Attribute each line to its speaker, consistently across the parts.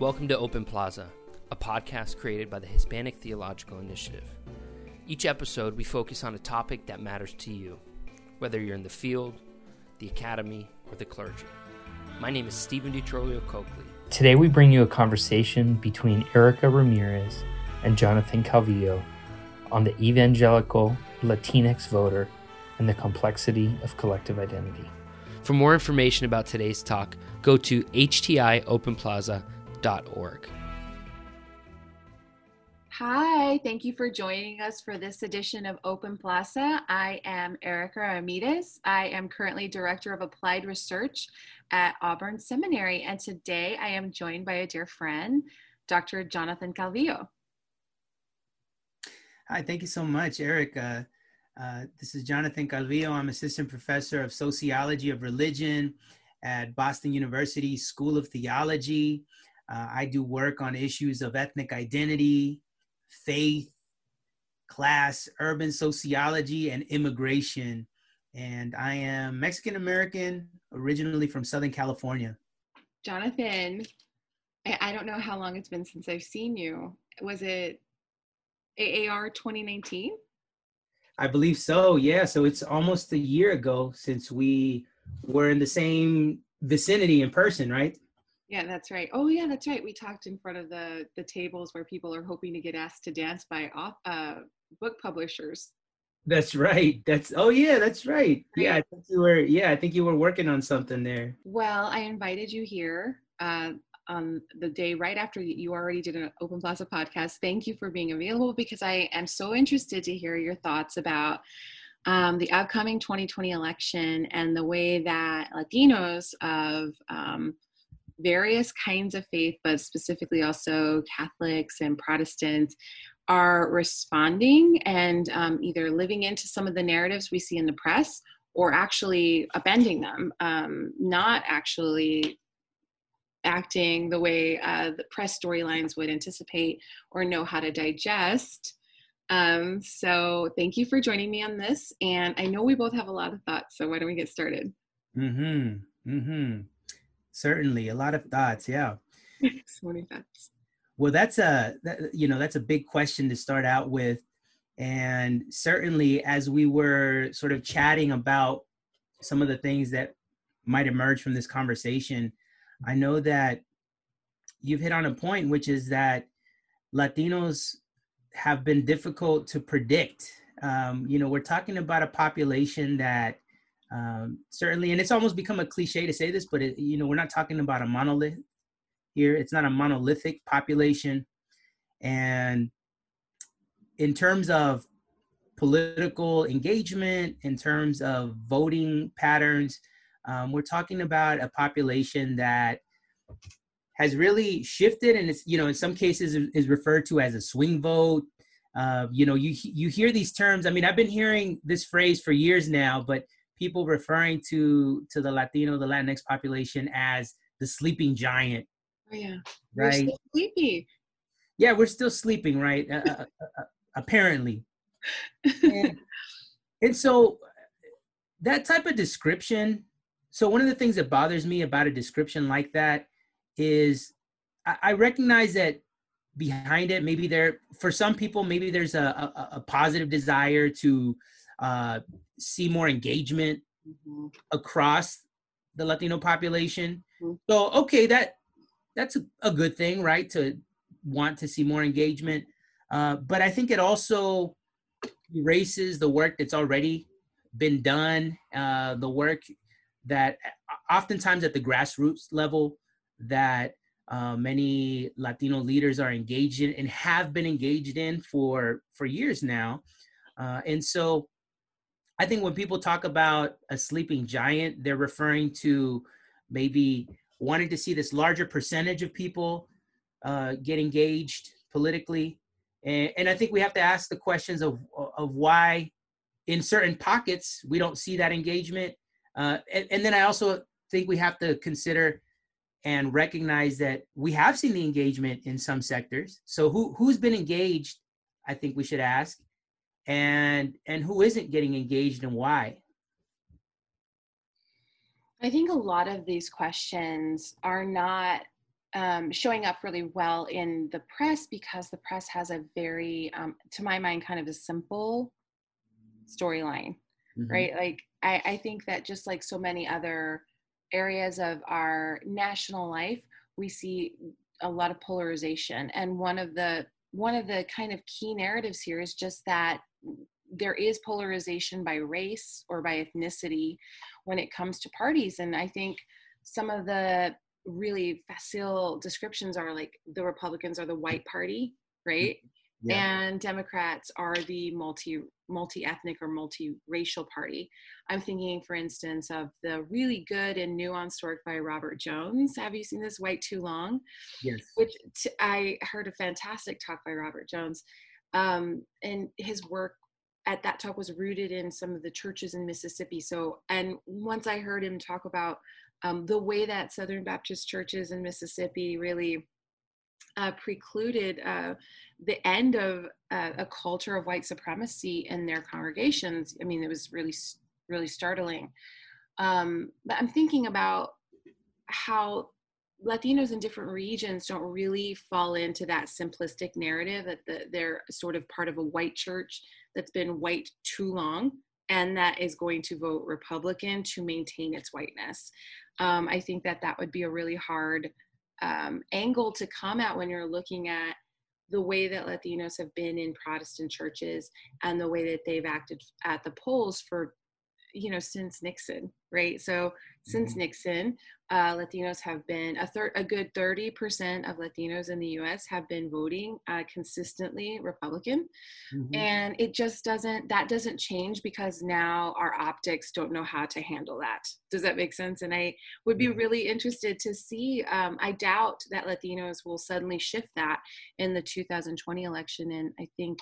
Speaker 1: Welcome to Open Plaza, a podcast created by the Hispanic Theological Initiative. Each episode, we focus on a topic that matters to you, whether you're in the field, the academy, or the clergy. My name is Stephen DiTrolio Coakley.
Speaker 2: Today, we bring you a conversation between Erica Ramirez and Jonathan Calvillo on the evangelical Latinx voter and the complexity of collective identity.
Speaker 1: For more information about today's talk, go to htiopenplaza.org.
Speaker 3: Hi, thank you for joining us for this edition of Open Plaza. I am Erica Ramirez. I am currently Director of Applied Research at Auburn Seminary, and today I am joined by a dear friend, Dr. Jonathan Calvillo.
Speaker 4: Hi, thank you so much, Erica. Uh, this is Jonathan Calvillo. I'm Assistant Professor of Sociology of Religion at Boston University School of Theology. Uh, I do work on issues of ethnic identity, faith, class, urban sociology, and immigration. And I am Mexican American, originally from Southern California.
Speaker 3: Jonathan, I don't know how long it's been since I've seen you. Was it AAR 2019?
Speaker 4: I believe so. Yeah. So it's almost a year ago since we were in the same vicinity in person, right?
Speaker 3: Yeah, that's right. Oh, yeah, that's right. We talked in front of the the tables where people are hoping to get asked to dance by off, uh, book publishers.
Speaker 4: That's right. That's oh yeah, that's right. right. Yeah, I think you were. Yeah, I think you were working on something there.
Speaker 3: Well, I invited you here. Uh, on the day right after you already did an Open Plaza podcast. Thank you for being available because I am so interested to hear your thoughts about um, the upcoming 2020 election and the way that Latinos of um, various kinds of faith, but specifically also Catholics and Protestants, are responding and um, either living into some of the narratives we see in the press or actually upending them, um, not actually acting the way uh, the press storylines would anticipate or know how to digest. Um, so thank you for joining me on this. And I know we both have a lot of thoughts, so why don't we get started?
Speaker 4: Mm-hmm. Mm-hmm. Certainly, a lot of thoughts. Yeah.
Speaker 3: so many thoughts.
Speaker 4: Well, that's a that, you know that's a big question to start out with, and certainly as we were sort of chatting about some of the things that might emerge from this conversation, I know that you've hit on a point, which is that Latinos have been difficult to predict. Um, you know, we're talking about a population that um, certainly, and it's almost become a cliche to say this, but it, you know, we're not talking about a monolith here. It's not a monolithic population, and in terms of political engagement, in terms of voting patterns, um, we're talking about a population that has really shifted, and it's you know in some cases is referred to as a swing vote. Uh, you know, you you hear these terms. I mean, I've been hearing this phrase for years now, but people referring to to the Latino, the Latinx population as the sleeping giant.
Speaker 3: Oh yeah, right. We're sleepy.
Speaker 4: Yeah, we're still sleeping, right? uh, uh, uh, apparently. and, and so that type of description so one of the things that bothers me about a description like that is I, I recognize that behind it, maybe there for some people, maybe there's a, a, a positive desire to uh, see more engagement mm-hmm. across the Latino population. Mm-hmm. So okay, that that's a, a, good thing, right? To want to see more engagement, uh, but I think it also erases the work that's already been done, uh, the work that oftentimes at the grassroots level that uh, many Latino leaders are engaged in and have been engaged in for for years now. Uh, and so I think when people talk about a sleeping giant, they're referring to maybe wanting to see this larger percentage of people uh, get engaged politically. And, and I think we have to ask the questions of, of why in certain pockets we don't see that engagement uh, and, and then I also think we have to consider and recognize that we have seen the engagement in some sectors. So who who's been engaged? I think we should ask, and and who isn't getting engaged and why.
Speaker 3: I think a lot of these questions are not um, showing up really well in the press because the press has a very, um, to my mind, kind of a simple storyline, mm-hmm. right? Like, I, I think that just like so many other areas of our national life, we see a lot of polarization. And one of the one of the kind of key narratives here is just that there is polarization by race or by ethnicity when it comes to parties. And I think some of the really facile descriptions are like the Republicans are the white party, right? Mm-hmm. Yeah. and Democrats are the multi multi-ethnic or multi-racial party. I'm thinking, for instance, of the really good and nuanced work by Robert Jones. Have you seen this White Too Long?
Speaker 4: Yes.
Speaker 3: Which t- I heard a fantastic talk by Robert Jones. Um, and his work at that talk was rooted in some of the churches in Mississippi. So, and once I heard him talk about um, the way that Southern Baptist churches in Mississippi really uh, precluded uh, the end of uh, a culture of white supremacy in their congregations. I mean, it was really, really startling. Um, but I'm thinking about how Latinos in different regions don't really fall into that simplistic narrative that the, they're sort of part of a white church that's been white too long and that is going to vote Republican to maintain its whiteness. Um, I think that that would be a really hard um, angle to come at when you're looking at the way that Latinos have been in Protestant churches and the way that they've acted at the polls for, you know, since Nixon, right? So since mm-hmm. Nixon, uh, Latinos have been a third, a good 30% of Latinos in the U.S. have been voting uh, consistently Republican, mm-hmm. and it just doesn't that doesn't change because now our optics don't know how to handle that. Does that make sense? And I would be really interested to see. Um, I doubt that Latinos will suddenly shift that in the 2020 election, and I think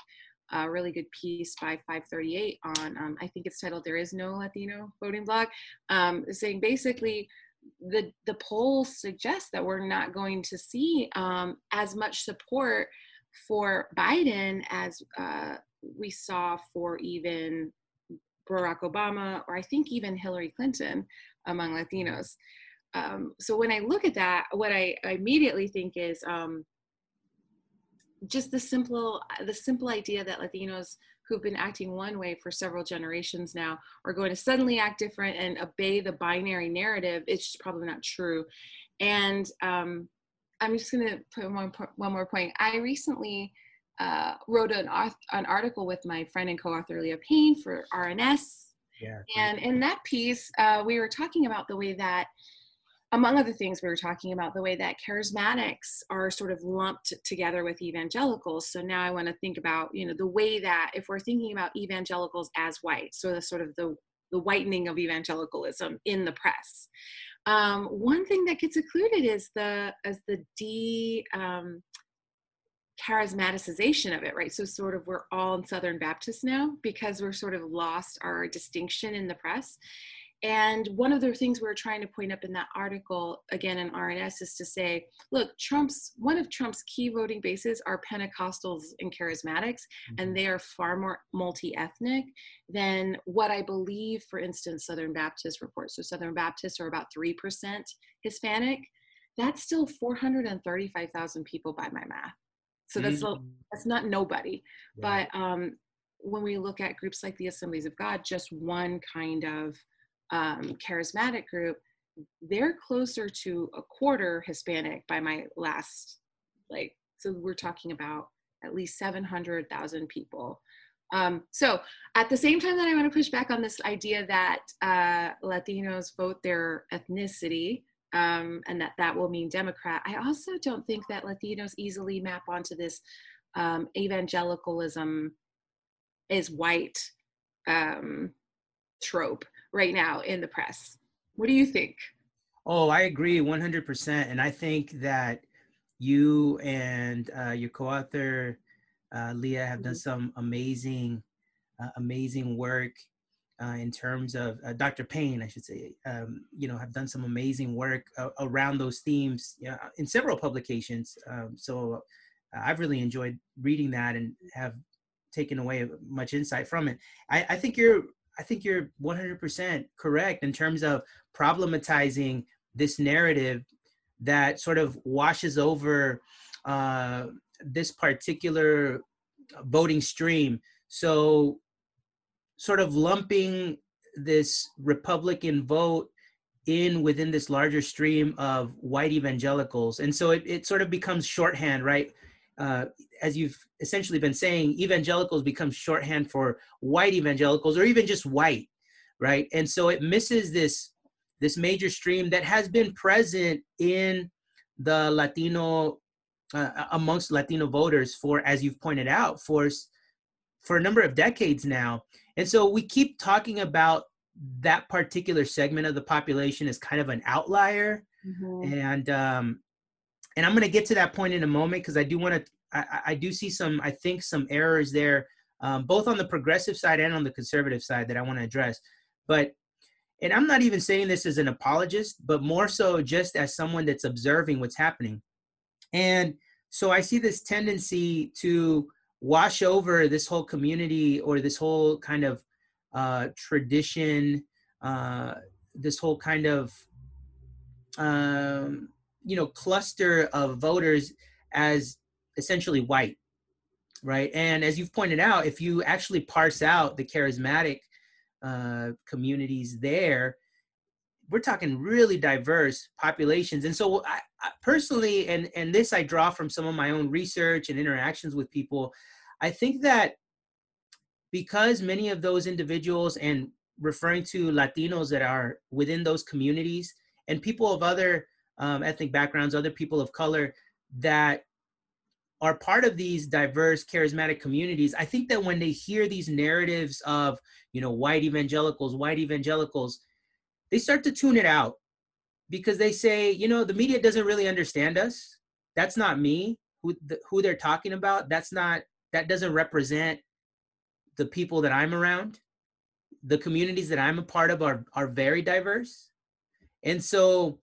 Speaker 3: a really good piece by 538 on um, i think it's titled there is no latino voting bloc um, saying basically the the polls suggest that we're not going to see um, as much support for biden as uh, we saw for even barack obama or i think even hillary clinton among latinos. Um, so when i look at that what i immediately think is um, just the simple the simple idea that Latinos who've been acting one way for several generations now are going to suddenly act different and obey the binary narrative it's just probably not true. And um, i'm just going to put one, one more point. I recently uh, wrote an, an article with my friend and co-author leah payne for rns yeah, and in that piece uh, we were talking about the way that among other things, we were talking about the way that charismatics are sort of lumped together with evangelicals. So now I want to think about, you know, the way that if we're thinking about evangelicals as white, so the sort of the the whitening of evangelicalism in the press. Um, one thing that gets included is the as the de um, charismaticization of it, right? So sort of we're all in Southern Baptist now because we're sort of lost our distinction in the press. And one of the things we are trying to point up in that article, again in RNS, is to say, look, Trump's one of Trump's key voting bases are Pentecostals and charismatics, mm-hmm. and they are far more multi-ethnic than what I believe, for instance, Southern Baptist reports. So Southern Baptists are about three percent Hispanic. That's still 435,000 people by my math. So that's mm-hmm. that's not nobody. Right. But um, when we look at groups like the Assemblies of God, just one kind of um, charismatic group, they're closer to a quarter Hispanic by my last, like, so we're talking about at least 700,000 people. Um, so at the same time that I want to push back on this idea that uh, Latinos vote their ethnicity um, and that that will mean Democrat, I also don't think that Latinos easily map onto this um, evangelicalism is white um, trope right now in the press. What do you think?
Speaker 4: Oh, I agree 100%. And I think that you and uh, your co-author uh, Leah have done mm-hmm. some amazing, uh, amazing work uh, in terms of uh, Dr. Payne, I should say. Um, you know, have done some amazing work uh, around those themes in several publications. Um, so I've really enjoyed reading that and have taken away much insight from it. I, I think you're I think you're 100% correct in terms of problematizing this narrative that sort of washes over uh, this particular voting stream. So, sort of lumping this Republican vote in within this larger stream of white evangelicals. And so it, it sort of becomes shorthand, right? Uh, as you've essentially been saying, evangelicals become shorthand for white evangelicals or even just white, right? And so it misses this this major stream that has been present in the Latino uh, amongst Latino voters for, as you've pointed out, for for a number of decades now. And so we keep talking about that particular segment of the population as kind of an outlier. Mm-hmm. And um, and I'm going to get to that point in a moment because I do want to. I, I, do see some. I think some errors there, um, both on the progressive side and on the conservative side that I want to address. But and I'm not even saying this as an apologist, but more so just as someone that's observing what's happening. And so I see this tendency to wash over this whole community or this whole kind of uh, tradition, uh, this whole kind of um, you know cluster of voters as essentially white, right? And as you've pointed out, if you actually parse out the charismatic uh, communities there, we're talking really diverse populations. And so, I, I personally, and and this I draw from some of my own research and interactions with people. I think that because many of those individuals and referring to Latinos that are within those communities and people of other um, ethnic backgrounds, other people of color that are part of these diverse charismatic communities i think that when they hear these narratives of you know white evangelicals white evangelicals they start to tune it out because they say you know the media doesn't really understand us. That's not me. Who the, who they're talking about that's not that doesn't represent the people that I'm around, the communities that I'm a part of are are very diverse. And so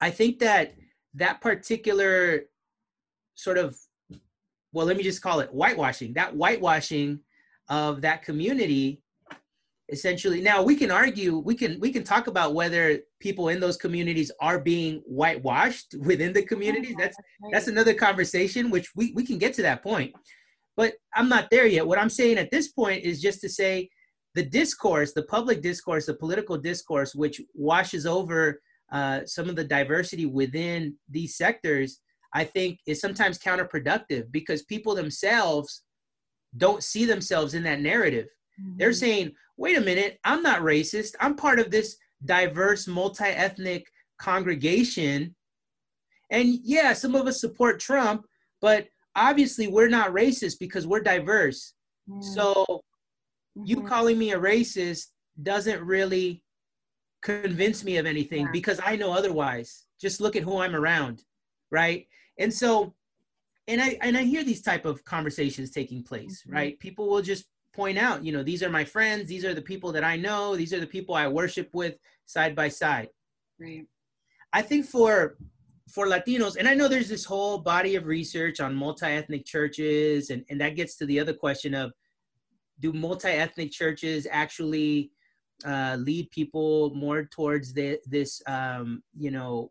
Speaker 4: I think that that particular sort of well, let me just call it whitewashing. That whitewashing of that community essentially now we can argue we can we can talk about whether people in those communities are being whitewashed within the communities that's that's another conversation which we we can get to that point but I'm not there yet. What I'm saying at this point is just to say the discourse, the public discourse, the political discourse, which washes over uh, some of the diversity within these sectors, I think is sometimes counterproductive because people themselves don't see themselves in that narrative. Mm-hmm. They're saying, wait a minute, I'm not racist. I'm part of this diverse, multi ethnic congregation. And yeah, some of us support Trump, but obviously we're not racist because we're diverse. Mm. So mm-hmm. you calling me a racist doesn't really convince me of anything yeah. because I know otherwise. Just look at who I'm around, right? And so and I and I hear these type of conversations taking place, mm-hmm. right? People will just point out, you know, these are my friends, these are the people that I know, these are the people I worship with side by side.
Speaker 3: Right.
Speaker 4: I think for for Latinos, and I know there's this whole body of research on multi-ethnic churches, and, and that gets to the other question of do multi-ethnic churches actually uh, lead people more towards the, this, um, you know,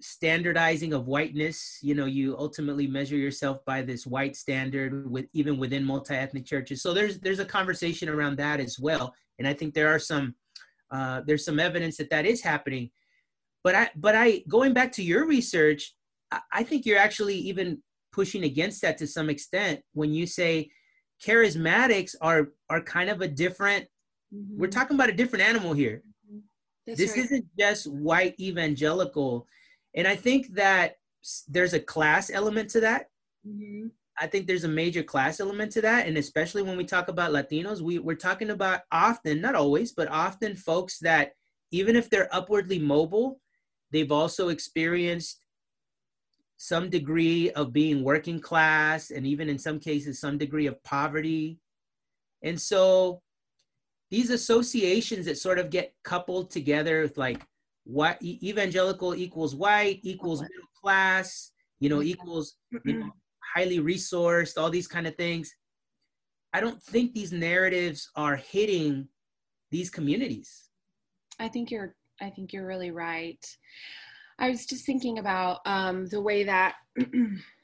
Speaker 4: standardizing of whiteness? You know, you ultimately measure yourself by this white standard with even within multi-ethnic churches. So there's there's a conversation around that as well, and I think there are some uh, there's some evidence that that is happening but I but I going back to your research, I, I think you're actually even pushing against that to some extent when you say charismatics are are kind of a different mm-hmm. we're talking about a different animal here. Mm-hmm. this right. isn't just white evangelical. And I think that there's a class element to that. Mm-hmm. I think there's a major class element to that. And especially when we talk about Latinos, we, we're talking about often, not always, but often folks that even if they're upwardly mobile, They've also experienced some degree of being working class and even in some cases some degree of poverty. And so these associations that sort of get coupled together with like what evangelical equals white equals middle class, you know, equals you know, highly resourced, all these kind of things. I don't think these narratives are hitting these communities.
Speaker 3: I think you're I think you're really right. I was just thinking about um, the way that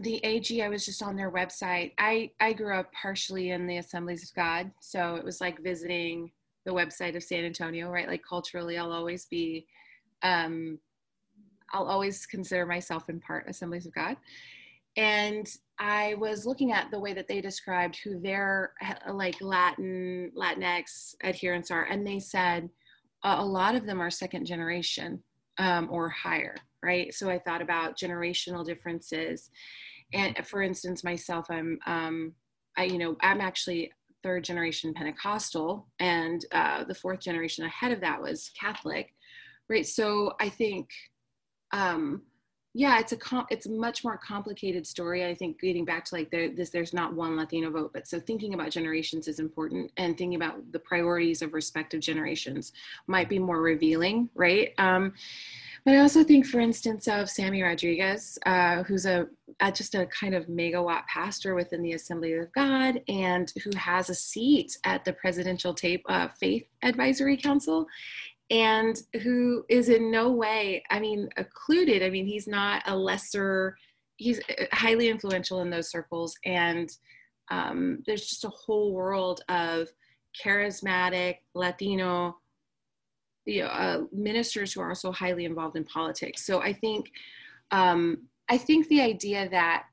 Speaker 3: the AG, I was just on their website. I, I grew up partially in the Assemblies of God. So it was like visiting the website of San Antonio, right? Like culturally, I'll always be, um, I'll always consider myself in part Assemblies of God. And I was looking at the way that they described who their like Latin, Latinx adherents are. And they said a lot of them are second generation um, or higher, right? So I thought about generational differences. And for instance, myself, I'm, um, I, you know, I'm actually third generation Pentecostal, and uh, the fourth generation ahead of that was Catholic, right? So I think, um, yeah, it's a com- it's a much more complicated story. I think getting back to like there, this, there's not one Latino vote, but so thinking about generations is important, and thinking about the priorities of respective generations might be more revealing, right? Um, but I also think, for instance, of Sammy Rodriguez, uh, who's a, a, just a kind of megawatt pastor within the Assembly of God, and who has a seat at the Presidential Tape uh, Faith Advisory Council, and who is in no way, I mean, occluded. I mean, he's not a lesser. He's uh, highly influential in those circles, and um, there's just a whole world of charismatic Latino you know, uh, ministers who are also highly involved in politics. So I think um, I think the idea that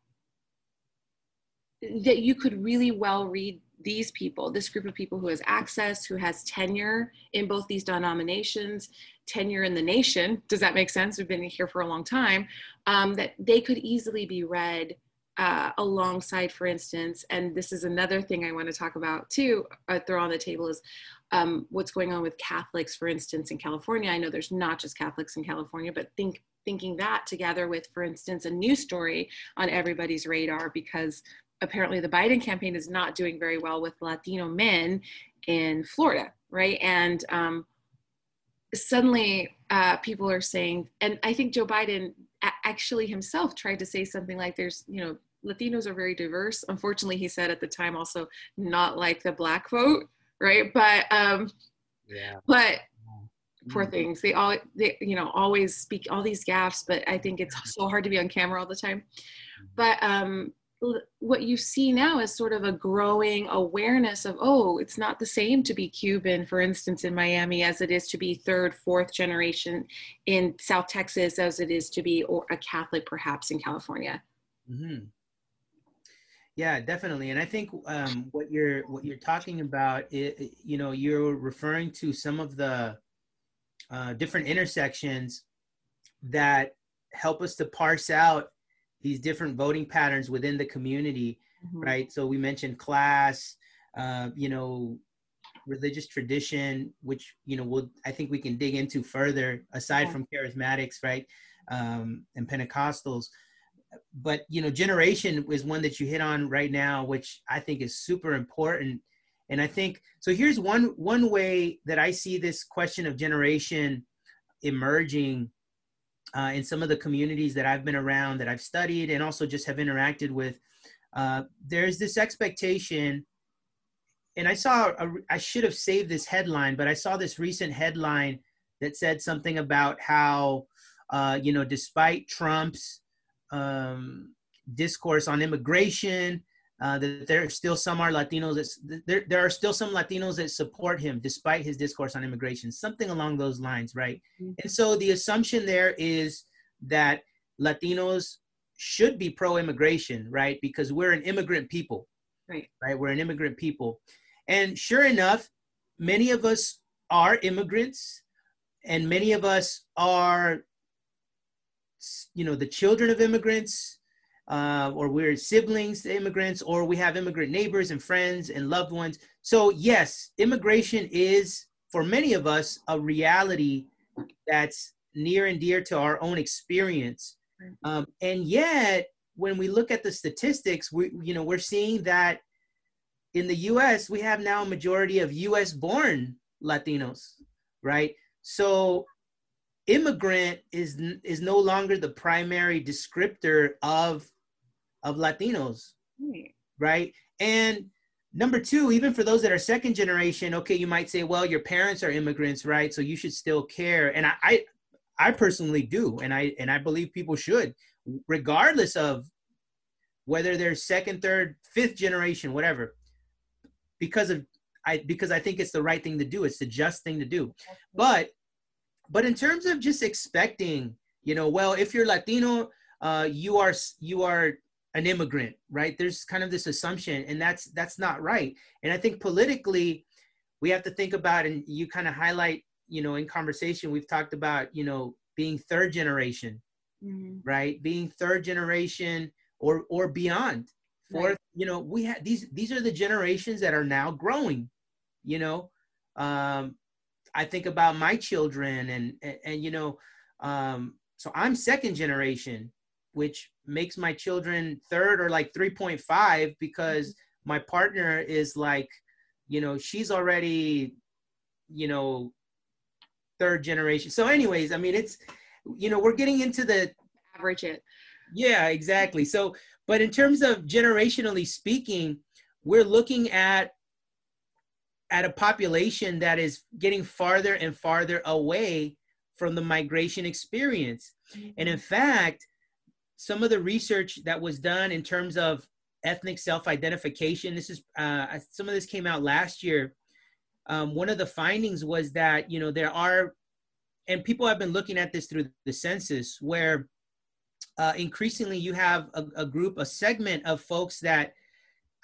Speaker 3: that you could really well read these people, this group of people who has access, who has tenure in both these denominations, tenure in the nation. Does that make sense? We've been here for a long time. Um, that they could easily be read uh, alongside, for instance, and this is another thing I want to talk about too, uh, throw on the table is um, what's going on with Catholics, for instance, in California. I know there's not just Catholics in California, but think thinking that together with, for instance, a new story on everybody's radar because apparently the Biden campaign is not doing very well with Latino men in Florida, right? And um, suddenly uh, people are saying, and I think Joe Biden actually himself tried to say something like, "There's, you know, Latinos are very diverse." Unfortunately, he said at the time also not like the black vote, right? But um, yeah. But poor mm-hmm. things. They all they you know always speak all these gaffes, but I think it's so hard to be on camera all the time. Mm-hmm. But um, what you see now is sort of a growing awareness of oh it's not the same to be cuban for instance in miami as it is to be third fourth generation in south texas as it is to be or a catholic perhaps in california mm-hmm.
Speaker 4: Yeah, definitely. And I think um, what you're what you're talking about, it, you know, you're referring to some of the uh, different intersections that help us to parse out these different voting patterns within the community, mm-hmm. right? So we mentioned class, uh, you know, religious tradition, which you know, we'll I think we can dig into further aside yeah. from charismatics, right, um, and Pentecostals but you know generation is one that you hit on right now which i think is super important. And i think so here's one one way that i see this question of generation emerging uh, in some of the communities that i've been around that i've studied and also just have interacted with uh, there's this expectation and i saw a, I should have saved this headline but i saw this recent headline that said something about how uh, you know despite trump's um, discourse on immigration. Uh, that there are still some are Latinos that there, there are still some Latinos that support him despite his discourse on immigration, something along those lines, right? Mm-hmm. And so the assumption there is that Latinos should be pro-immigration, right? Because we're an immigrant people,
Speaker 3: right?
Speaker 4: Right, we're an immigrant people, and sure enough, many of us are immigrants, and many of us are you know the children of immigrants uh, or we're siblings to immigrants or we have immigrant neighbors and friends and loved ones. So yes immigration is for many of us a reality that's near and dear to our own experience. Um, and yet when we look at the statistics we you know we're seeing that in the us we have now a majority of us born latinos right? So immigrant is is no longer the primary descriptor of of Latinos, right. right? And number two, even for those that are second generation, okay, you might say, well, your parents are immigrants, right? So you should still care. And I, I, I personally do, and I and I believe people should, regardless of whether they're second, third, fifth generation, whatever, because of I because I think it's the right thing to do. It's the just thing to do. But but in terms of just expecting, you know, well, if you're Latino, uh, you are you are an immigrant, right? There's kind of this assumption, and that's that's not right. And I think politically, we have to think about, and you kind of highlight, you know, in conversation, we've talked about, you know, being third generation, mm-hmm. right? Being third generation or or beyond. Fourth, right. you know, we have these these are the generations that are now growing, you know. Um, I think about my children and and, and you know, um, so I'm second generation, which makes my children third or like 3.5 because my partner is like, you know, she's already, you know, third generation. So, anyways, I mean, it's, you know, we're getting into the
Speaker 3: average it.
Speaker 4: Yeah, exactly. So, but in terms of generationally speaking, we're looking at at a population that is getting farther and farther away from the migration experience. And in fact, some of the research that was done in terms of ethnic self-identification, this is uh, some of this came out last year. Um, one of the findings was that you know there are, and people have been looking at this through the census, where uh, increasingly you have a, a group, a segment of folks that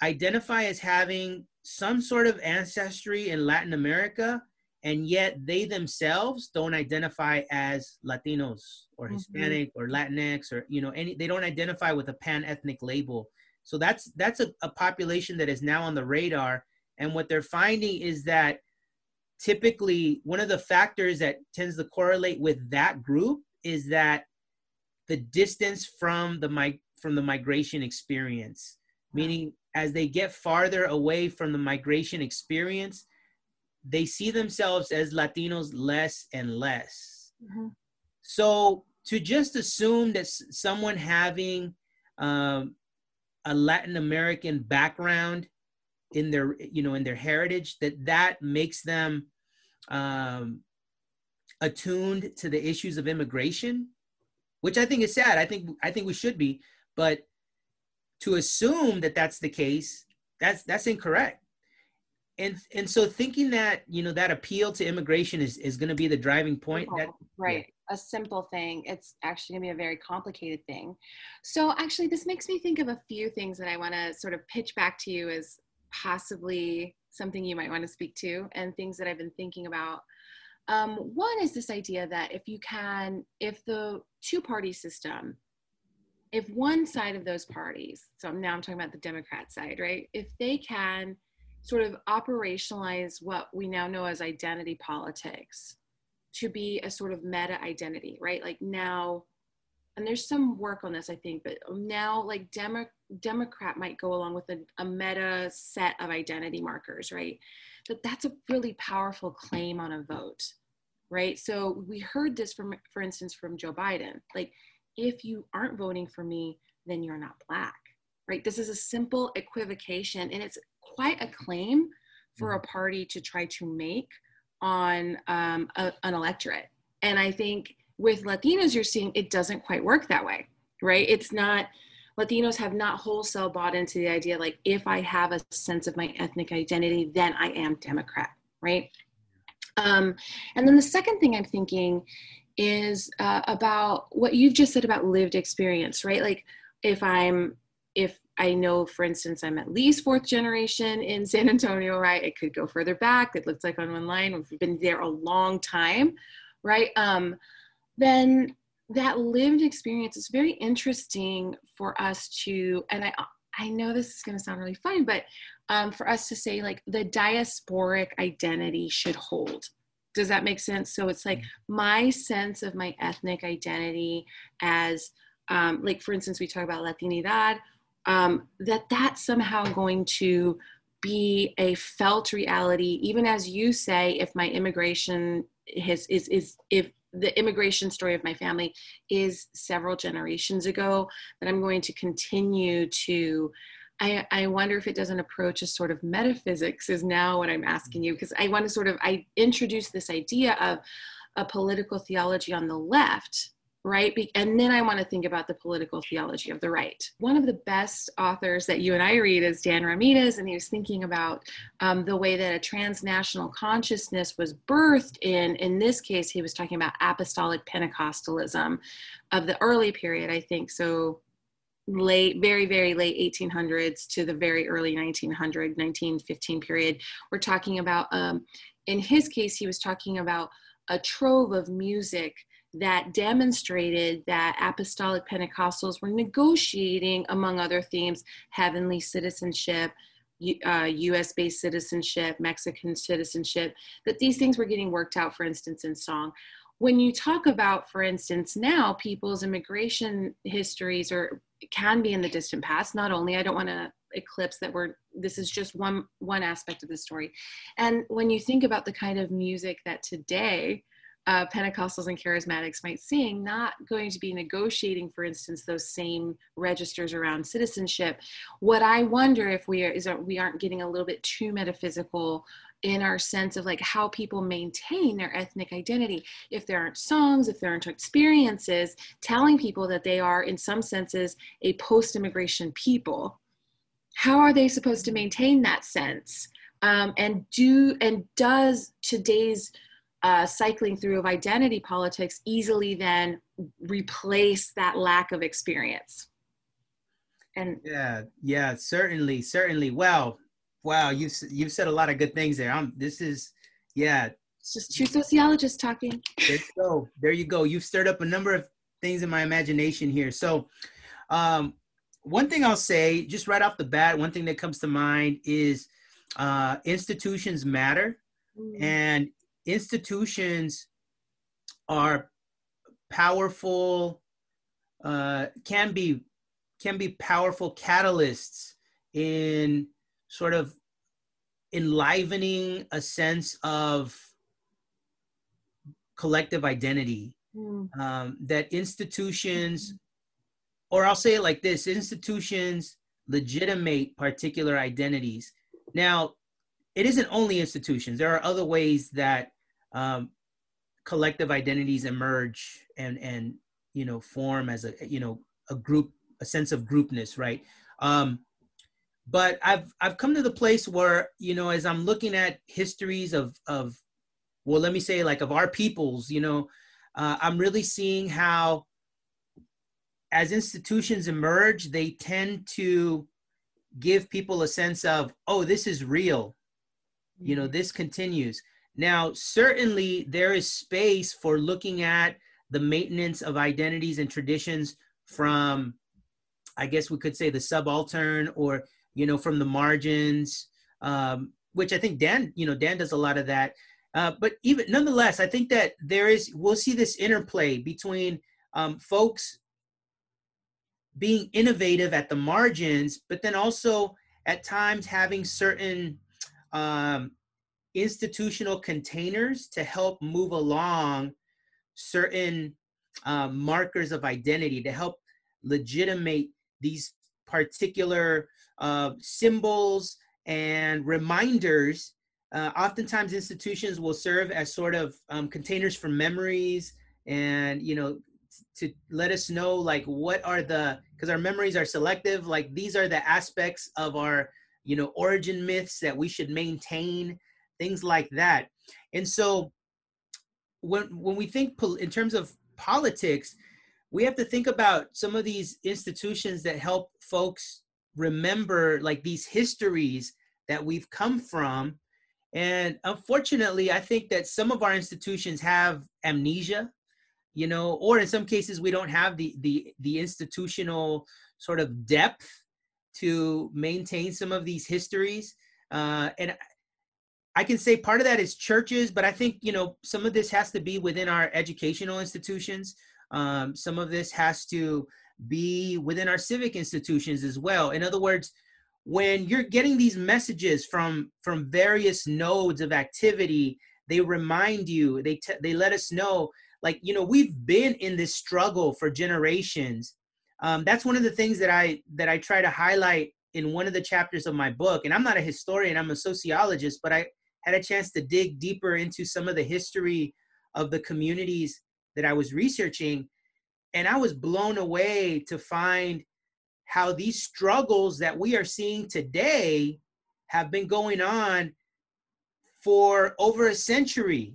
Speaker 4: identify as having some sort of ancestry in Latin America, and yet they themselves don't identify as Latinos or mm-hmm. Hispanic mm-hmm. or Latinx or you know any they don't identify with a pan ethnic label. So that's that's a, a population that is now on the radar. And what they're finding is that typically one of the factors that tends to correlate with that group is that the distance from the mig- from the migration experience meaning as they get farther away from the migration experience they see themselves as Latinos less and less. Mm-hmm. So to just assume that someone having um, a Latin American background in their, you know, in their heritage, that that makes them um, attuned to the issues of immigration, which I think is sad. I think I think we should be, but to assume that that's the case, that's that's incorrect. And and so thinking that you know that appeal to immigration is is going to be the driving point that
Speaker 3: right yeah. a simple thing. It's actually going to be a very complicated thing. So actually this makes me think of a few things that i want to sort of pitch back to you as possibly something you might want to speak to and things that i've been thinking about. Um, one is this idea that if you can if the two party system if one side of those parties so now i'm talking about the democrat side right if they can sort of operationalize what we now know as identity politics to be a sort of meta identity, right? Like now, and there's some work on this, I think, but now like Demo- Democrat might go along with a, a meta set of identity markers, right? That that's a really powerful claim on a vote, right? So we heard this from, for instance, from Joe Biden. Like, if you aren't voting for me, then you're not black, right? This is a simple equivocation, and it's quite a claim for a mm-hmm. party to try to make on um, a, an electorate. And I think with Latinos, you're seeing it doesn't quite work that way, right? It's not, Latinos have not wholesale bought into the idea like, if I have a sense of my ethnic identity, then I am Democrat, right? Um, and then the second thing I'm thinking is uh, about what you've just said about lived experience, right? Like, if I'm, if I know, for instance, I'm at least fourth generation in San Antonio, right? It could go further back. It looks like on one line, we've been there a long time, right? Um, then that lived experience is very interesting for us to, and I, I know this is going to sound really fun, but um, for us to say like the diasporic identity should hold. Does that make sense? So it's like mm-hmm. my sense of my ethnic identity as, um, like for instance, we talk about Latinidad um, that that's somehow going to be a felt reality even as you say if my immigration has is is if the immigration story of my family is several generations ago that i'm going to continue to I, I wonder if it doesn't approach a sort of metaphysics is now what i'm asking you because i want to sort of i introduce this idea of a political theology on the left right? And then I want to think about the political theology of the right. One of the best authors that you and I read is Dan Ramirez, and he was thinking about um, the way that a transnational consciousness was birthed in, in this case, he was talking about apostolic Pentecostalism of the early period, I think. So late very very late 1800s to the very early 1900 1915 period we're talking about um, in his case he was talking about a trove of music that demonstrated that apostolic Pentecostals were negotiating, among other themes, heavenly citizenship, uh, US based citizenship, Mexican citizenship, that these things were getting worked out, for instance, in song. When you talk about, for instance, now people's immigration histories or can be in the distant past, not only, I don't want to eclipse that we're this is just one one aspect of the story. And when you think about the kind of music that today uh, Pentecostals and charismatics might sing, not going to be negotiating, for instance, those same registers around citizenship. What I wonder if we are is that we aren't getting a little bit too metaphysical in our sense of like how people maintain their ethnic identity. If there aren't songs, if there aren't experiences telling people that they are, in some senses, a post-immigration people, how are they supposed to maintain that sense? Um, and do and does today's uh, cycling through of identity politics easily then replace that lack of experience.
Speaker 4: And yeah, yeah, certainly, certainly. Well, wow, you you've said a lot of good things there. I'm. This is, yeah.
Speaker 3: It's just two sociologists talking.
Speaker 4: There you go. There you go. You've stirred up a number of things in my imagination here. So, um, one thing I'll say, just right off the bat, one thing that comes to mind is uh, institutions matter, mm. and institutions are powerful uh, can be can be powerful catalysts in sort of enlivening a sense of collective identity. Mm. um, that institutions or i'll say it like this institutions legitimate particular identities. Now it isn't only institutions. There are other ways that um, collective identities emerge and and you know form as a you know a group a sense of groupness right? Um but i've i've come to the place where you know as i'm looking at histories of of well let me say like of our peoples you know uh, i'm really seeing how as institutions emerge they tend to give people a sense of oh this is real. You know mm-hmm. this continues now, certainly there is space for looking at the maintenance of identities and traditions from, I guess we could say, the subaltern or, you know, from the margins, um, which I think Dan, you know, Dan does a lot of that. Uh, but even nonetheless, I think that there is, we'll see this interplay between um, folks being innovative at the margins, but then also at times having certain um, institutional containers to help move along certain uh, markers of identity to help legitimate these particular uh, symbols and reminders. Uh, oftentimes, institutions will serve as sort of um, containers for memories and, you know, to let us know like what are the because our memories are selective like these are the aspects of our you know origin myths that we should maintain things like that. And so when when we think in terms of politics, we have to think about some of these institutions that help folks remember like these histories that we've come from. And unfortunately, I think that some of our institutions have amnesia, you know, or in some cases we don't have the the the institutional sort of depth to maintain some of these histories. Uh, and I can say part of that is churches, but I think you know some of this has to be within our educational institutions. Um, some of this has to be within our civic institutions as well. In other words, when you're getting these messages from from various nodes of activity, they remind you. They t- they let us know, like you know, we've been in this struggle for generations. Um, that's one of the things that I that I try to highlight in one of the chapters of my book. And I'm not a historian; I'm a sociologist, but I had a chance to dig deeper into some of the history of the communities that I was researching. And I was blown away to find how these struggles that we are seeing today have been going on for over a century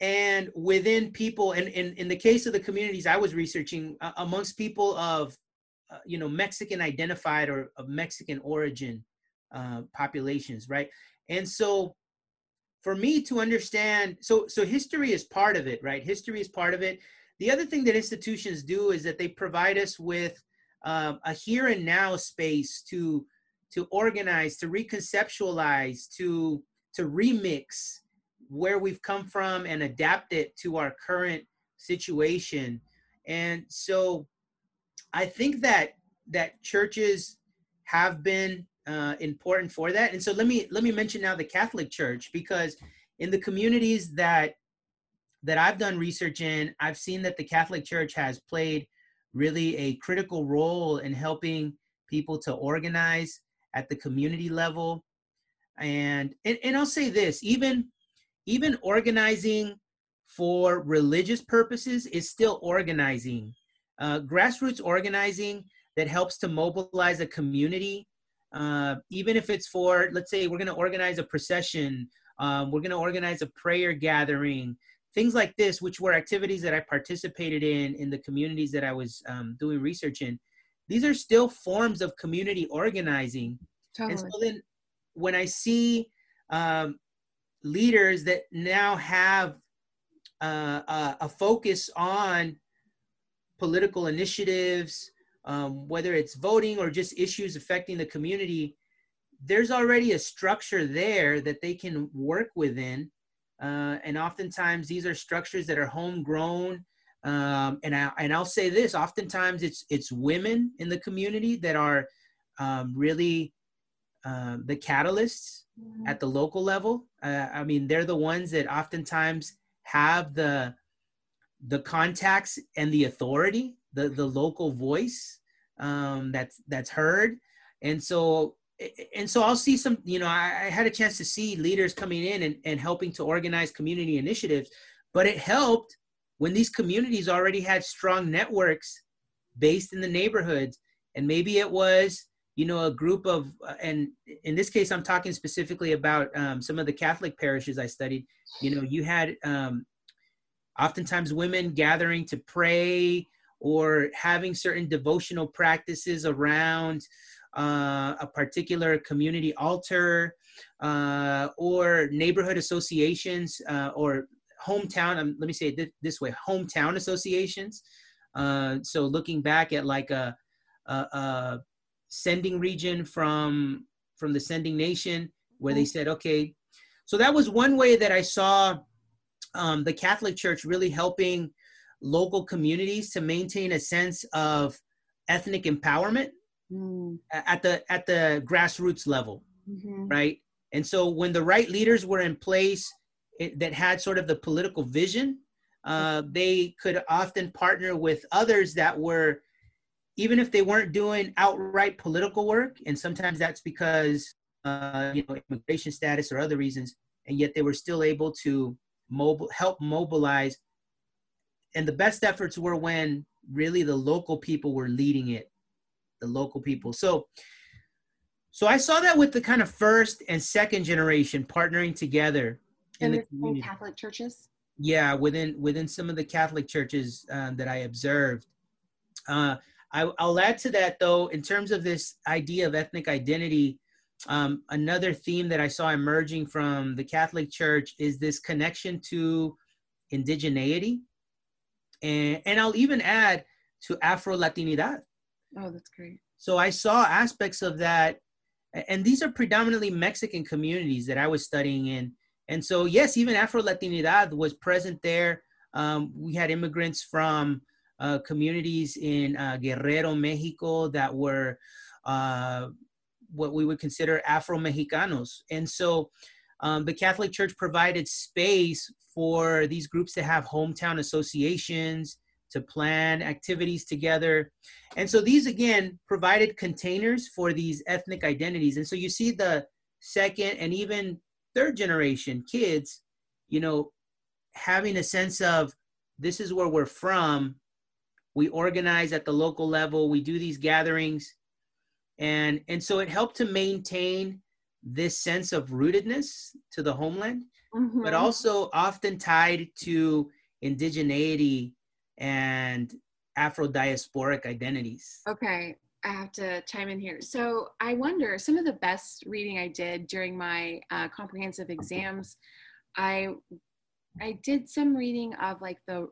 Speaker 4: and within people and in, in the case of the communities i was researching uh, amongst people of uh, you know mexican identified or of mexican origin uh, populations right? And so for me to understand so so history is part of it right? History is part of it. The other thing that institutions do is that they provide us with um, a here and now space to to organize to reconceptualize to to remix where we've come from and adapt it to our current situation. And so i think that that churches have been uh, important for that and so let me let me mention now the catholic church because in the communities that that i've done research in i've seen that the catholic church has played really a critical role in helping people to organize at the community level and and, and i'll say this even even organizing for religious purposes is still organizing. Uh, grassroots organizing that helps to mobilize a community, uh, even if it's for, let's say, we're going to organize a procession, um, we're going to organize a prayer gathering, things like this, which were activities that I participated in in the communities that I was um, doing research in. These are still forms of community organizing. Totally. And so then when I see um, leaders that now have uh, a, a, focus on political initiatives, um, whether it's voting or just issues affecting the community, there's already a structure there that they can work within. Uh, and oftentimes these are structures that are homegrown. Um, and I and I'll say this: oftentimes it's it's women in the community that are um, really uh, the catalysts mm-hmm. at the local level. Uh, I mean, they're the ones that oftentimes have the the contacts and the authority, the the local voice um, that's that's heard, and so and so I'll see some. You know, I, I had a chance to see leaders coming in and, and helping to organize community initiatives, but it helped when these communities already had strong networks based in the neighborhoods, and maybe it was you know, a group of, uh, and in this case, I'm talking specifically about um, some of the Catholic parishes I studied. You know, you had um, oftentimes women gathering to pray or having certain devotional practices around uh, a particular community altar uh, or neighborhood associations uh, or hometown, um, let me say it this way, hometown associations. Uh, so looking back at like a, a, a sending region from from the sending nation where they mm-hmm. said okay so that was one way that i saw um, the catholic church really helping local communities to maintain a sense of ethnic empowerment mm. at the at the grassroots level mm-hmm. right and so when the right leaders were in place it, that had sort of the political vision uh, they could often partner with others that were even if they weren't doing outright political work, and sometimes that's because uh, you know immigration status or other reasons, and yet they were still able to mobile help mobilize. And the best efforts were when really the local people were leading it, the local people. So, so I saw that with the kind of first and second generation partnering together
Speaker 3: in and the community. Catholic churches.
Speaker 4: Yeah, within within some of the Catholic churches um, that I observed. Uh, I, will add to that though, in terms of this idea of ethnic identity, um, another theme that I saw emerging from the Catholic Church is this connection to indigeneity. And, and I'll even add to Afro Latinidad.
Speaker 3: Oh, that's great.
Speaker 4: So I saw aspects of that. And these are predominantly Mexican communities that I was studying in. And so, yes, even Afro Latinidad was present there. Um, we had immigrants from uh, communities in uh, Guerrero, Mexico, that were uh, what we would consider Afro Mexicanos. And so um, the Catholic Church provided space for these groups to have hometown associations, to plan activities together. And so these, again, provided containers for these ethnic identities. And so you see the second and even third generation kids, you know, having a sense of this is where we're from. We organize at the local level. We do these gatherings, and and so it helped to maintain this sense of rootedness to the homeland, mm-hmm. but also often tied to indigeneity and Afro diasporic identities.
Speaker 3: Okay, I have to chime in here. So I wonder some of the best reading I did during my uh, comprehensive exams. I I did some reading of like the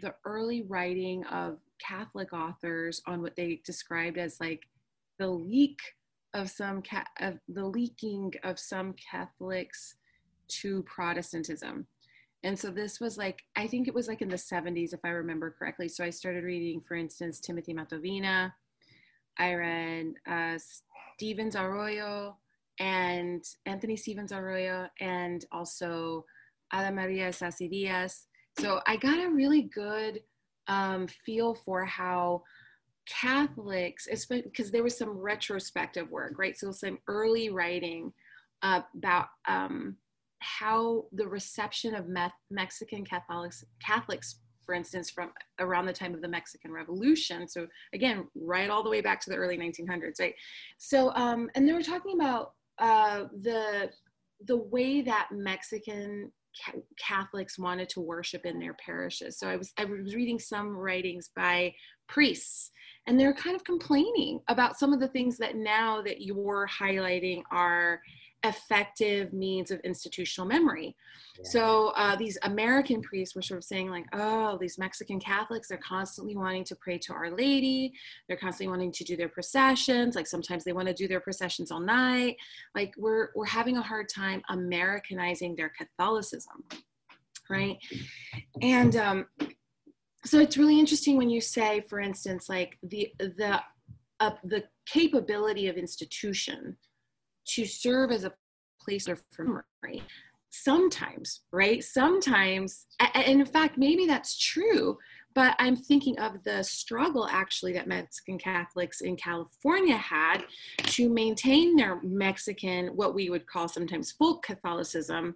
Speaker 3: the early writing of Catholic authors on what they described as like the leak of some ca- of the leaking of some Catholics to Protestantism. And so this was like, I think it was like in the 70s, if I remember correctly. So I started reading, for instance, Timothy Matovina. I read uh, Stevens Arroyo and Anthony Stevens Arroyo, and also Ada Maria Isasi Diaz. So I got a really good um, feel for how Catholics, because there was some retrospective work, right? So some early writing uh, about um, how the reception of Me- Mexican Catholics, Catholics, for instance, from around the time of the Mexican Revolution. So again, right all the way back to the early 1900s, right? So, um, and they were talking about uh, the the way that Mexican Catholics wanted to worship in their parishes. So I was I was reading some writings by priests, and they're kind of complaining about some of the things that now that you're highlighting are effective means of institutional memory. Yeah. So uh, these American priests were sort of saying like, oh, these Mexican Catholics, they're constantly wanting to pray to Our Lady. They're constantly wanting to do their processions. Like sometimes they want to do their processions all night. Like we're, we're having a hard time Americanizing their Catholicism, right? And um, so it's really interesting when you say, for instance, like the, the, uh, the capability of institution to serve as a place of memory. Sometimes right? Sometimes and in fact maybe that's true but i'm thinking of the struggle actually that mexican catholics in california had to maintain their mexican what we would call sometimes folk catholicism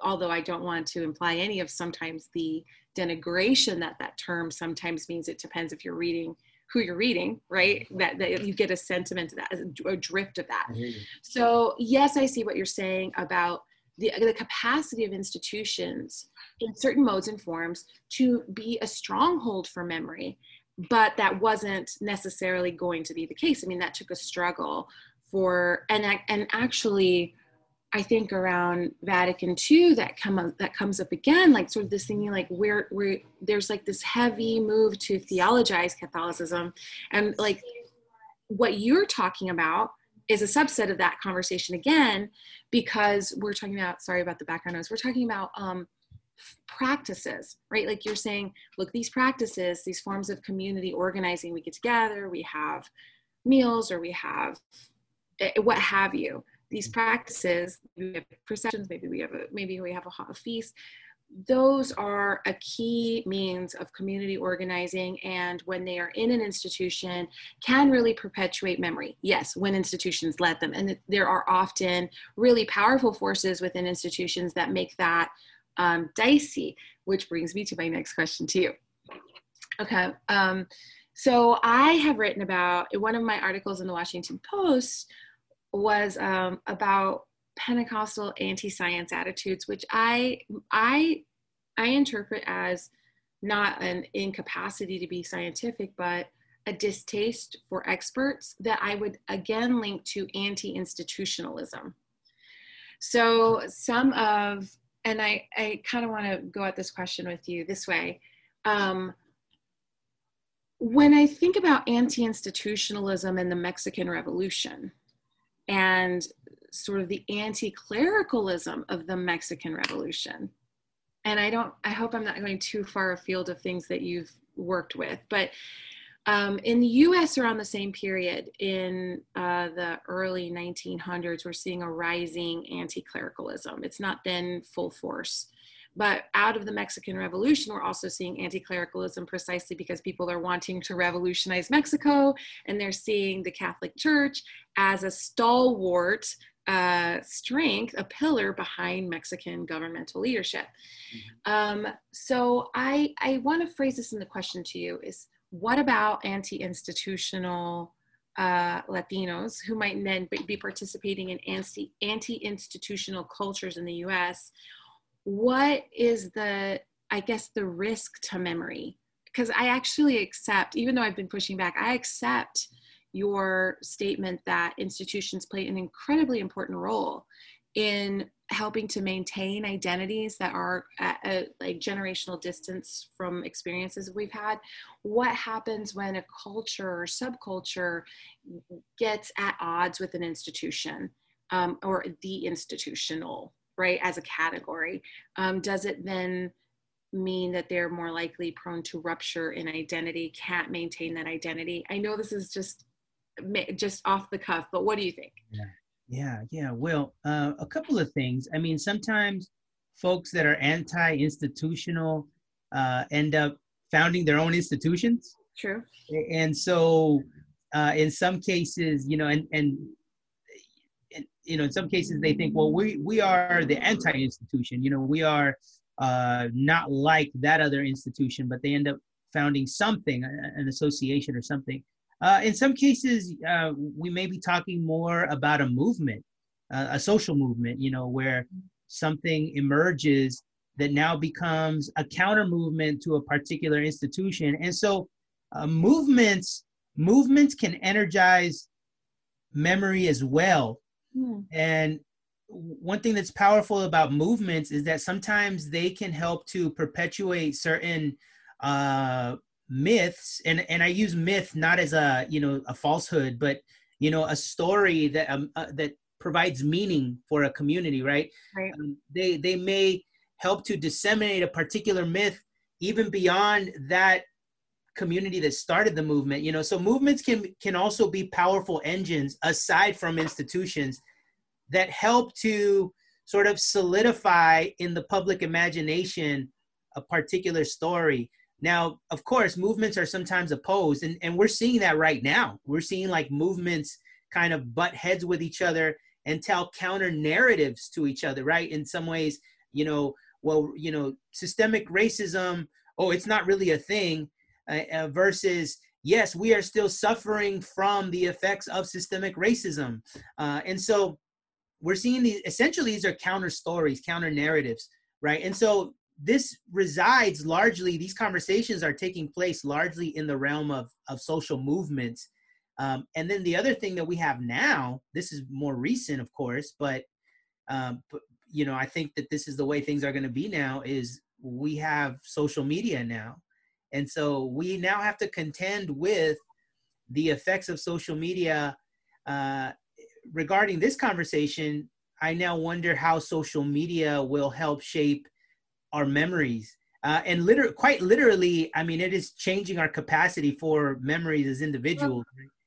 Speaker 3: although i don't want to imply any of sometimes the denigration that that term sometimes means. It depends if you're reading who you're reading, right? Mm-hmm. That, that you get a sentiment of that, a drift of that. Mm-hmm. So yes, I see what you're saying about the, the capacity of institutions in certain modes and forms to be a stronghold for memory, but that wasn't necessarily going to be the case. I mean, that took a struggle for, and, and actually, I think around Vatican II that come up, that comes up again, like sort of this thinking like where where there's like this heavy move to theologize Catholicism, and like what you're talking about is a subset of that conversation again, because we're talking about sorry about the background noise. We're talking about um, practices, right? Like you're saying, look, these practices, these forms of community organizing, we get together, we have meals, or we have eh, what have you these practices, we have processions, maybe we have a, maybe we have a, feast. Those are a key means of community organizing, and when they are in an institution, can really perpetuate memory. Yes, when institutions let them, and there are often really powerful forces within institutions that make that um, dicey. Which brings me to my next question to you. Okay. Um, so I have written about one of my articles in the Washington Post was um, about Pentecostal anti-science attitudes, which I I I interpret as not an incapacity to be scientific, but a distaste for experts that I would again link to anti-institutionalism. So some of, and I, I kind of want to go at this question with you this way. Um, when I think about anti-institutionalism and the Mexican Revolution, and sort of the anti-clericalism of the Mexican Revolution. And I don't, I hope I'm not going too far afield of things that you've worked with, but um, in the US around the same period, in uh, the early 1900s, we're seeing a rising anti clericalism. It's not then full force. But out of the Mexican Revolution, we're also seeing anti clericalism precisely because people are wanting to revolutionize Mexico and they're seeing the Catholic Church as a stalwart uh, strength, a pillar behind Mexican governmental leadership. Mm-hmm. Um, so I, I want to phrase this in the question to you is what about anti-institutional uh, Latinos who might then be participating in anti, anti-institutional cultures in the US? What is the, I guess, the risk to memory? Because I actually accept, even though I've been pushing back, I accept your statement that institutions play an incredibly important role in helping to maintain identities that are at a like generational distance from experiences we've had what happens when a culture or subculture gets at odds with an institution um, or the institutional right as a category um, does it then mean that they're more likely prone to rupture in identity can't maintain that identity i know this is just just off the cuff, but what do you think?
Speaker 4: Yeah, yeah, yeah. Well, uh, a couple of things. I mean, sometimes folks that are anti-institutional uh, end up founding their own institutions.
Speaker 3: True.
Speaker 4: And so, uh, in some cases, you know, and and you know, in some cases they think, well, we we are the anti-institution. You know, we are uh, not like that other institution, but they end up founding something, an association or something. Uh, in some cases, uh, we may be talking more about a movement, a social movement, you know, where something emerges that now becomes a counter movement to a particular institution. And so uh, movements, movements can energize memory as well. Mm. And one thing that's powerful about movements is that sometimes they can help to perpetuate certain uh, myths and and i use myth not as a you know a falsehood but you know a story that um, uh, that provides meaning for a community right, right. Um, they they may help to disseminate a particular myth even beyond that community that started the movement you know so movements can can also be powerful engines aside from institutions that help to sort of solidify in the public imagination a particular story now, of course, movements are sometimes opposed, and, and we're seeing that right now. We're seeing like movements kind of butt heads with each other and tell counter narratives to each other, right? In some ways, you know, well, you know, systemic racism, oh, it's not really a thing, uh, uh, versus, yes, we are still suffering from the effects of systemic racism. Uh, and so we're seeing these, essentially, these are counter stories, counter narratives, right? And so this resides largely these conversations are taking place largely in the realm of of social movements um, and then the other thing that we have now this is more recent of course but um, but you know i think that this is the way things are going to be now is we have social media now and so we now have to contend with the effects of social media uh, regarding this conversation i now wonder how social media will help shape our memories. Uh, and liter- quite literally, I mean, it is changing our capacity for memories as individuals.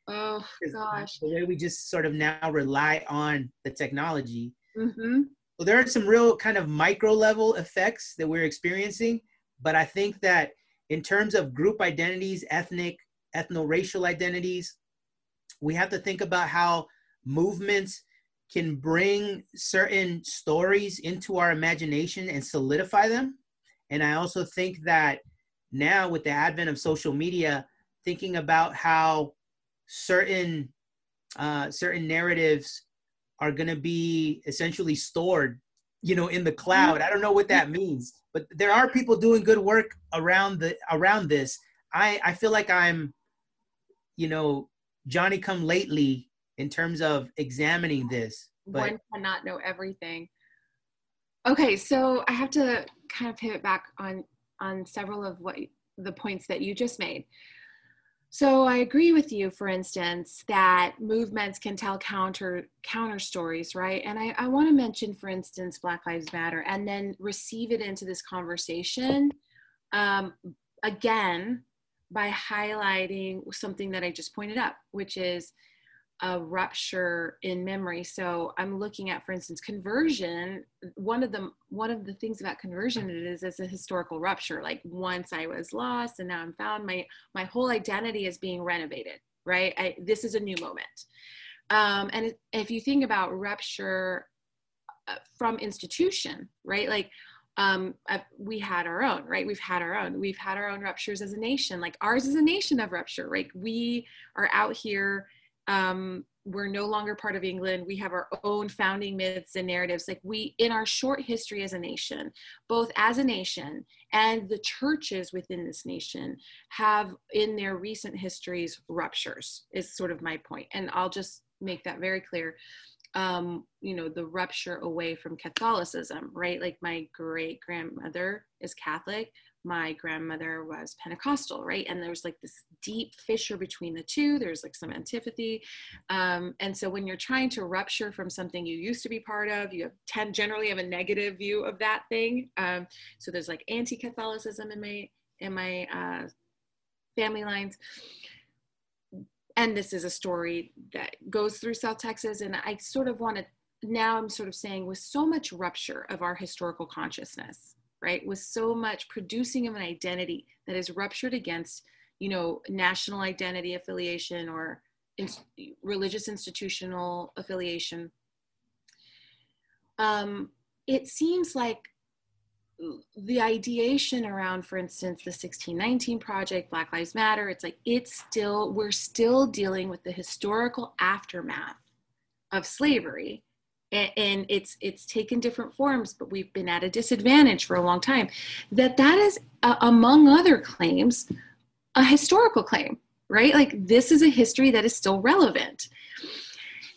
Speaker 3: Oh, gosh.
Speaker 4: The way we just sort of now rely on the technology. Mm-hmm. Well, there are some real kind of micro level effects that we're experiencing, but I think that in terms of group identities, ethnic, ethno-racial identities, we have to think about how movements can bring certain stories into our imagination and solidify them. And I also think that now, with the advent of social media, thinking about how certain uh, certain narratives are going to be essentially stored, you know, in the cloud. I don't know what that means, but there are people doing good work around the around this. I I feel like I'm, you know, Johnny come lately in terms of examining this.
Speaker 3: But... One cannot know everything. Okay, so I have to kind of pivot back on on several of what the points that you just made. So I agree with you, for instance, that movements can tell counter counter stories, right? And I, I want to mention, for instance, Black Lives Matter, and then receive it into this conversation um, again by highlighting something that I just pointed up, which is a rupture in memory so i'm looking at for instance conversion one of the one of the things about conversion is as a historical rupture like once i was lost and now i'm found my my whole identity is being renovated right I, this is a new moment Um, and if you think about rupture uh, from institution, right? Like um, we had our own, right? We've had our own. We've had our own ruptures as a nation. Like ours is a nation of rupture, right? We are out here um, we're no longer part of England. We have our own founding myths and narratives. Like we, in our short history as a nation, both as a nation and the churches within this nation have in their recent histories ruptures, is sort of my point. And I'll just make that very clear. Um, you know, the rupture away from Catholicism, right? Like my great grandmother is Catholic my grandmother was Pentecostal, right? And there's like this deep fissure between the two. There's like some antipathy. Um, and so when you're trying to rupture from something you used to be part of, you have tend generally have a negative view of that thing. Um, so there's like anti-Catholicism in my in my uh, family lines. And this is a story that goes through South Texas. And I sort of want to now I'm sort of saying with so much rupture of our historical consciousness right with so much producing of an identity that is ruptured against you know national identity affiliation or in, religious institutional affiliation. Um, it seems like the ideation around for instance the 1619 project black lives matter it's like it's still we're still dealing with the historical aftermath of slavery and it's it's taken different forms but we've been at a disadvantage for a long time that that is uh, among other claims a historical claim right? Like this is a history that is still relevant.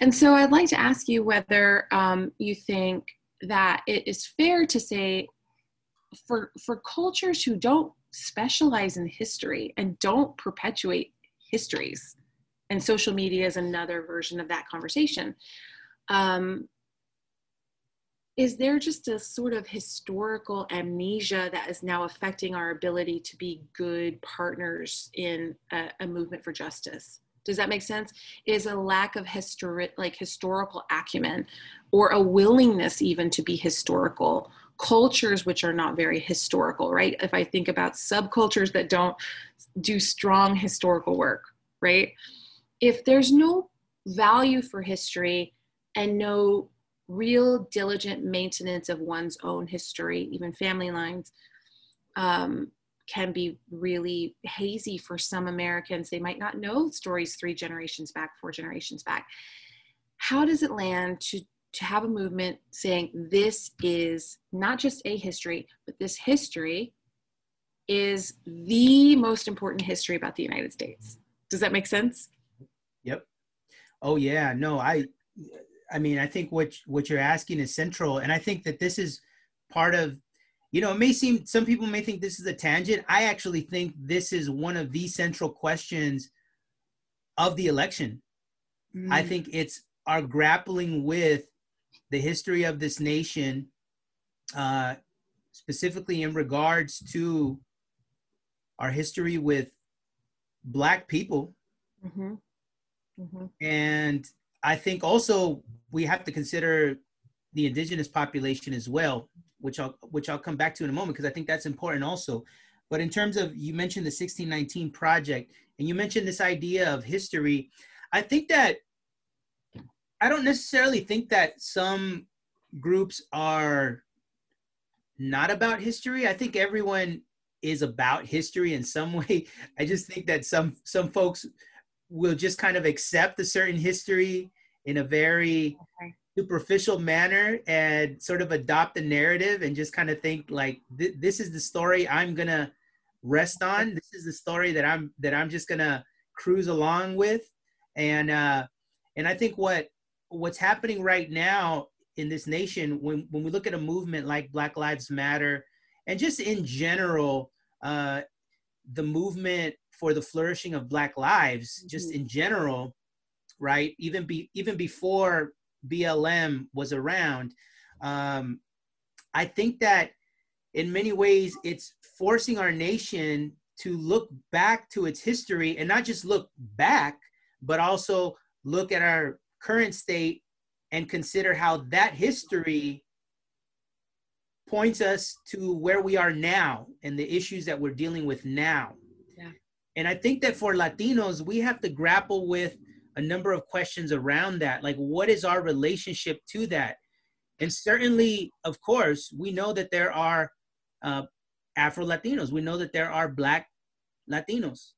Speaker 3: And so i'd like to ask you whether um, you think that it is fair to say for for cultures who don't specialize in history and don't perpetuate histories and social media is another version of that conversation um, is there just a sort of historical amnesia that is now affecting our ability to be good partners in a, a movement for justice? Does that make sense? Is a lack of histori- like historical acumen or a willingness even to be historical cultures which are not very historical, right? If I think about subcultures that don't do strong historical work, right? If there's no value for history and no real diligent maintenance of one's own history, even family lines, um, can be really hazy for some Americans. They might not know stories three generations back, four generations back. How does it land to, to have a movement saying this is not just a history, but this history is the most important history about the United States? Does that make sense?
Speaker 4: Yep. Oh yeah, no, I I mean, I think what what you're asking is central, and I think that this is part of. You know, it may seem some people may think this is a tangent. I actually think this is one of the central questions of the election. Mm. I think it's our grappling with the history of this nation, uh, specifically in regards to our history with Black people. Mm-hmm. Mm-hmm. And I think also we have to consider the indigenous population as well, which I'll which I'll come back to in a moment because I think that's important also. But in terms of you mentioned the 1619 project and you mentioned this idea of history, I think that I don't necessarily think that some groups are not about history. I think everyone is about history in some way. I just think that some some folks will just kind of accept a certain history in a very okay. superficial manner and sort of adopt the narrative and just kind of think like th- this is the story I'm gonna rest on. This is the story that I'm that I'm just gonna cruise along with, and uh, and I think what what's happening right now in this nation when when we look at a movement like Black Lives Matter and just in general uh, the movement for the flourishing of Black lives, just mm-hmm. in general, right? Even be even before BLM was around, um, I think that in many ways it's forcing our nation to look back to its history and not just look back, but also look at our current state and consider how that history points us to where we are now and the issues that we're dealing with now. Yeah. And I think that for Latinos, we have to grapple with a number of questions around that. Like, what is our relationship to that? And certainly, of course, we know that there are uh, Afro Latinos. We know that there are Black Latinos.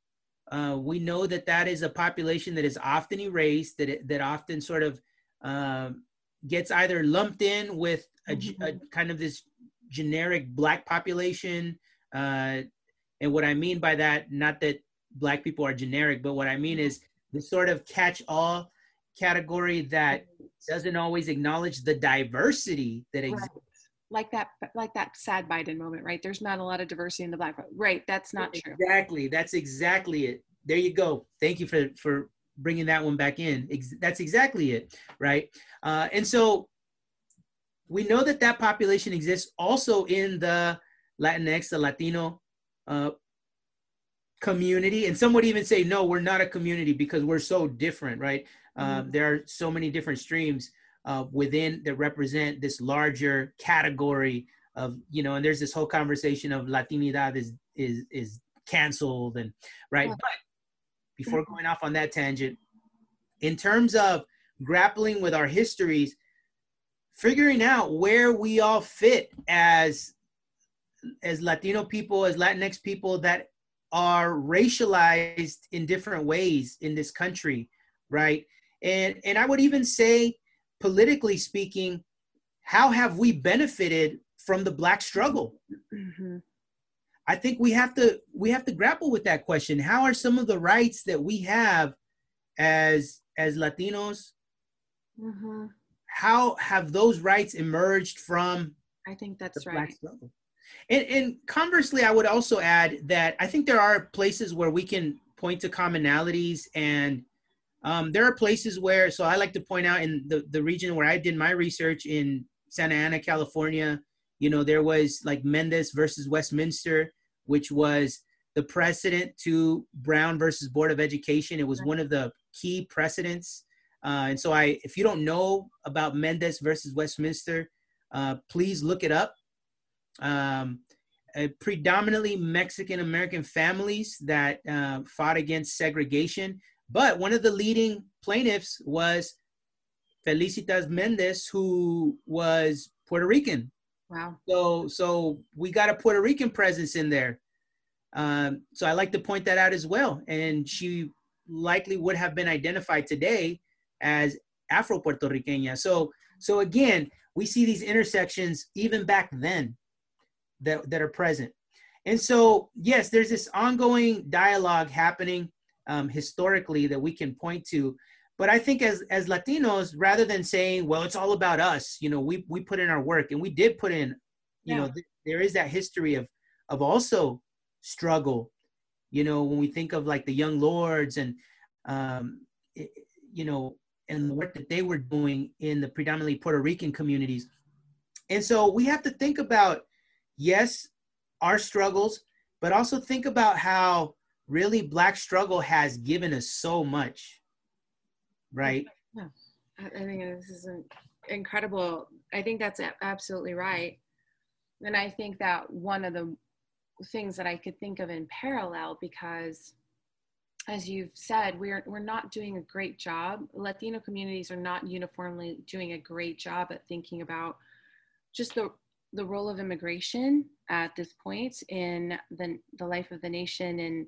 Speaker 4: Uh, we know that that is a population that is often erased, that it, that often sort of um, gets either lumped in with a, mm-hmm. a, kind of this generic Black population. Uh, and what I mean by that, not that Black people are generic, but what I mean is the sort of catch-all category that doesn't always acknowledge the diversity that exists. Right.
Speaker 3: Like that, like that sad Biden moment, right? There's not a lot of diversity in the black, right? That's not
Speaker 4: exactly.
Speaker 3: true.
Speaker 4: Exactly. That's exactly it. There you go. Thank you for for bringing that one back in. Ex- that's exactly it, right? Uh, and so we know that that population exists also in the Latinx, the Latino uh, community. And some would even say, no, we're not a community because we're so different, right? mm-hmm. There are so many different streams uh, within that represent this larger category of, you know, and there's this whole conversation of Latinidad is is is canceled and right. But before mm-hmm. going off on that tangent, in terms of grappling with our histories, figuring out where we all fit as as Latino people, as Latinx people that are racialized in different ways in this country, right? And and I would even say, politically speaking, how have we benefited from the black struggle? Mm-hmm. I think we have to we have to grapple with that question. How are some of the rights that we have as as Latinos? Mm-hmm. How have those rights emerged from?
Speaker 3: I think that's right.
Speaker 4: And, and conversely, I would also add that I think there are places where we can point to commonalities and um, there are places where, so I like to point out in the, the region where I did my research in Santa Ana, California, you know, there was like Mendez versus Westminster, which was the precedent to Brown versus Board of Education. It was one of the key precedents. Uh, and so I, if you don't know about Mendez versus Westminster, uh, please look it up. Um, predominantly Mexican American families that uh, fought against segregation. But one of the leading plaintiffs was Felicitas Mendez, who was Puerto Rican.
Speaker 3: Wow.
Speaker 4: So so we got a Puerto Rican presence in there. Um, so I like to point that out as well. And she likely would have been identified today as Afro Puerto Rican. So so again, we see these intersections even back then that, that are present. And so, yes, there's this ongoing dialogue happening um, historically that we can point to. But I think as as Latinos, rather than saying, "Well, it's all about us," you know, we we put in our work, and we did put in. You yeah. know, th- there is that history of of also struggle. You know, when we think of like the Young Lords and, um, it, you know, and the work that they were doing in the predominantly Puerto Rican communities, and so we have to think about, yes, our struggles, but also think about how really black struggle has given us so much right?
Speaker 3: Yeah. i think this is incredible i think that's absolutely right. And i think that one of the things that i could think of in parallel because as you've said we're we're not doing a great job. Latino communities are not uniformly doing a great job at thinking about just the the role of immigration at this point in the, the life of the nation and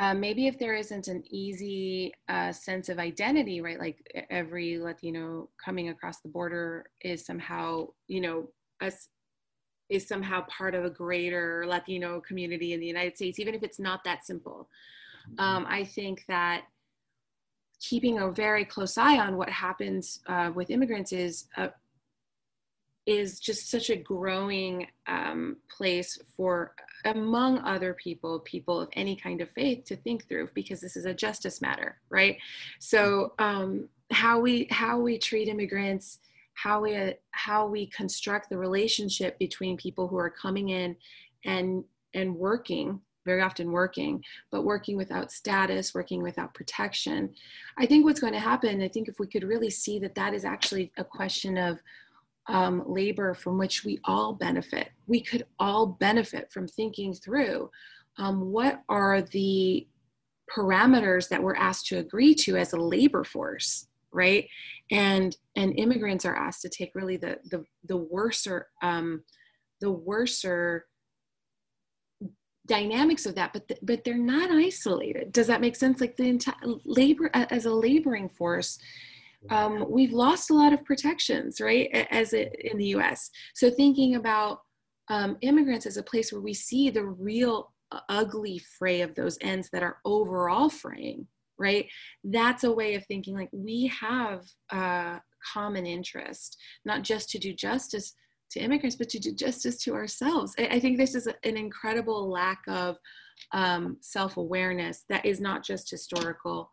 Speaker 3: uh, maybe if there isn't an easy uh, sense of identity, right? Like every Latino coming across the border is somehow, you know, us is somehow part of a greater Latino community in the United States, even if it's not that simple. Um, I think that keeping a very close eye on what happens uh, with immigrants is is just such a growing um, place for among other people people of any kind of faith to think through because this is a justice matter right? So um, how we how we treat immigrants how we how we construct the relationship between people who are coming in and and working very often working but working without status working without protection. I think what's going to happen i think if we could really see that that is actually a question of um, labor from which we all benefit. We could all benefit from thinking through um, what are the parameters that we're asked to agree to as a labor force right? And and immigrants are asked to take really the the the worser um the worser dynamics of that but but they're not isolated. Does that make sense? Like the entire labor as a laboring force um, we've lost a lot of protections right as it, in the us so thinking about um, immigrants as a place where we see the real ugly fray of those ends that are overall fraying right that's a way of thinking like we have a common interest not just to do justice to immigrants but to do justice to ourselves. I, I think this is an incredible lack of um, self-awareness that is not just historical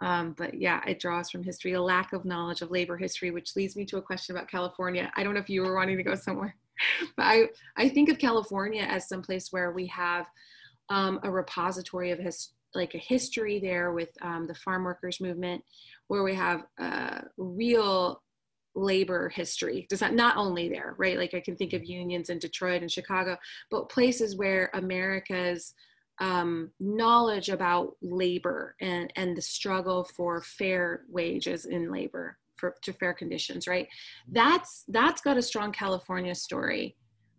Speaker 3: um, but yeah it draws from history a lack of knowledge of labor history which leads me to a question about california. I don't know if you were wanting to go somewhere but i i think of california as some place where we have um, a repository of his like a history there with um, the farm workers movement where we have uh, real labor history. Does that not only there right? Like i can think of unions in detroit and chicago but places where america's um, knowledge about labor and and the struggle for fair wages in labor for to fair conditions right that's that's got a strong california story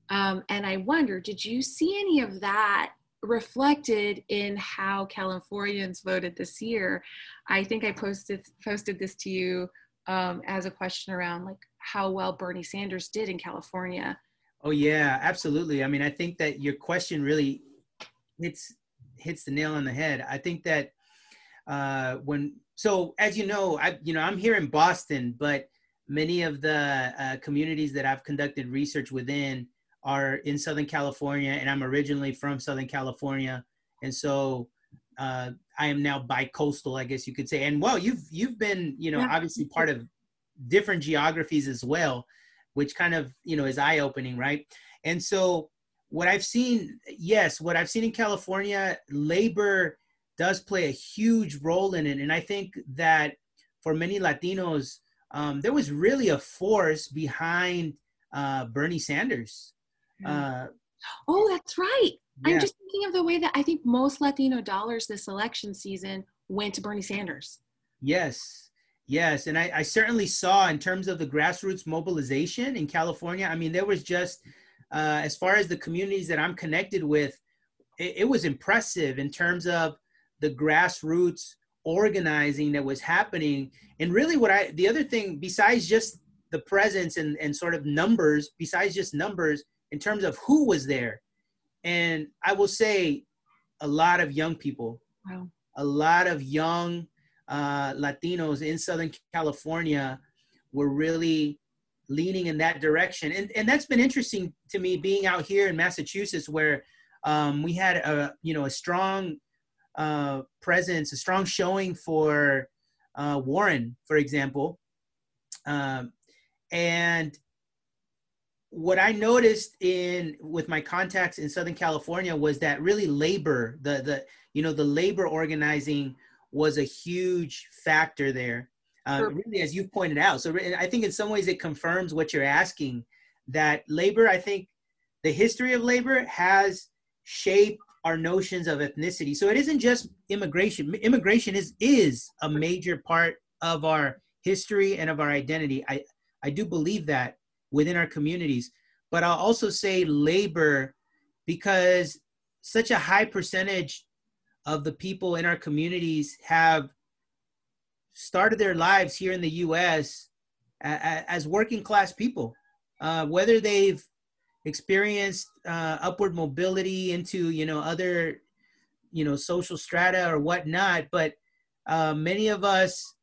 Speaker 3: um, and i wonder did you see any of that reflected in how Californians voted this year. I think I posted posted this to you um, as a question around like how well Bernie Sanders did in California.
Speaker 4: Oh yeah, absolutely. I mean, I think that your question really hits hits the nail on the head. I think that uh, when so as you know, I you know I'm here in Boston, but many of the uh, communities that I've conducted research within are in Southern California, and I'm originally from Southern California, and so uh, I am now bi-coastal, I guess you could say. And well, you've you've been, you know, yeah. obviously part of different geographies as well, which kind of you know is eye-opening, right? And so what I've seen, yes, what I've seen in California, labor does play a huge role in it, and I think that for many Latinos, um, there was really a force behind uh, Bernie Sanders.
Speaker 3: Uh, oh, that's right. Yeah. I'm just thinking of the way that I think most Latino dollars this election season went to Bernie Sanders.
Speaker 4: Yes, yes. And I, I certainly saw in terms of the grassroots mobilization in California, I mean, there was just, uh, as far as the communities that I'm connected with, it, it was impressive in terms of the grassroots organizing that was happening. And really, what I, the other thing, besides just the presence and, and sort of numbers, besides just numbers, in terms of who was there. And I will say a lot of young people, wow. a lot of young uh, Latinos in Southern California were really leaning in that direction. And, and that's been interesting to me being out here in Massachusetts where um, we had a, you know, a strong uh, presence, a strong showing for uh, Warren, for example. Um, and what I noticed in with my contacts in Southern California was that really labor, the the you know the labor organizing was a huge factor there. Uh, really, as you've pointed out, so I think in some ways it confirms what you're asking. That labor, I think, the history of labor has shaped our notions of ethnicity. So it isn't just immigration. Immigration is is a major part of our history and of our identity. I I do believe that within our communities. But I'll also say labor because such a high percentage of the people in our communities have started their lives here in the US as working class people. Uh, whether they've experienced uh, upward mobility into you know other you know social strata or whatnot but uh, many of us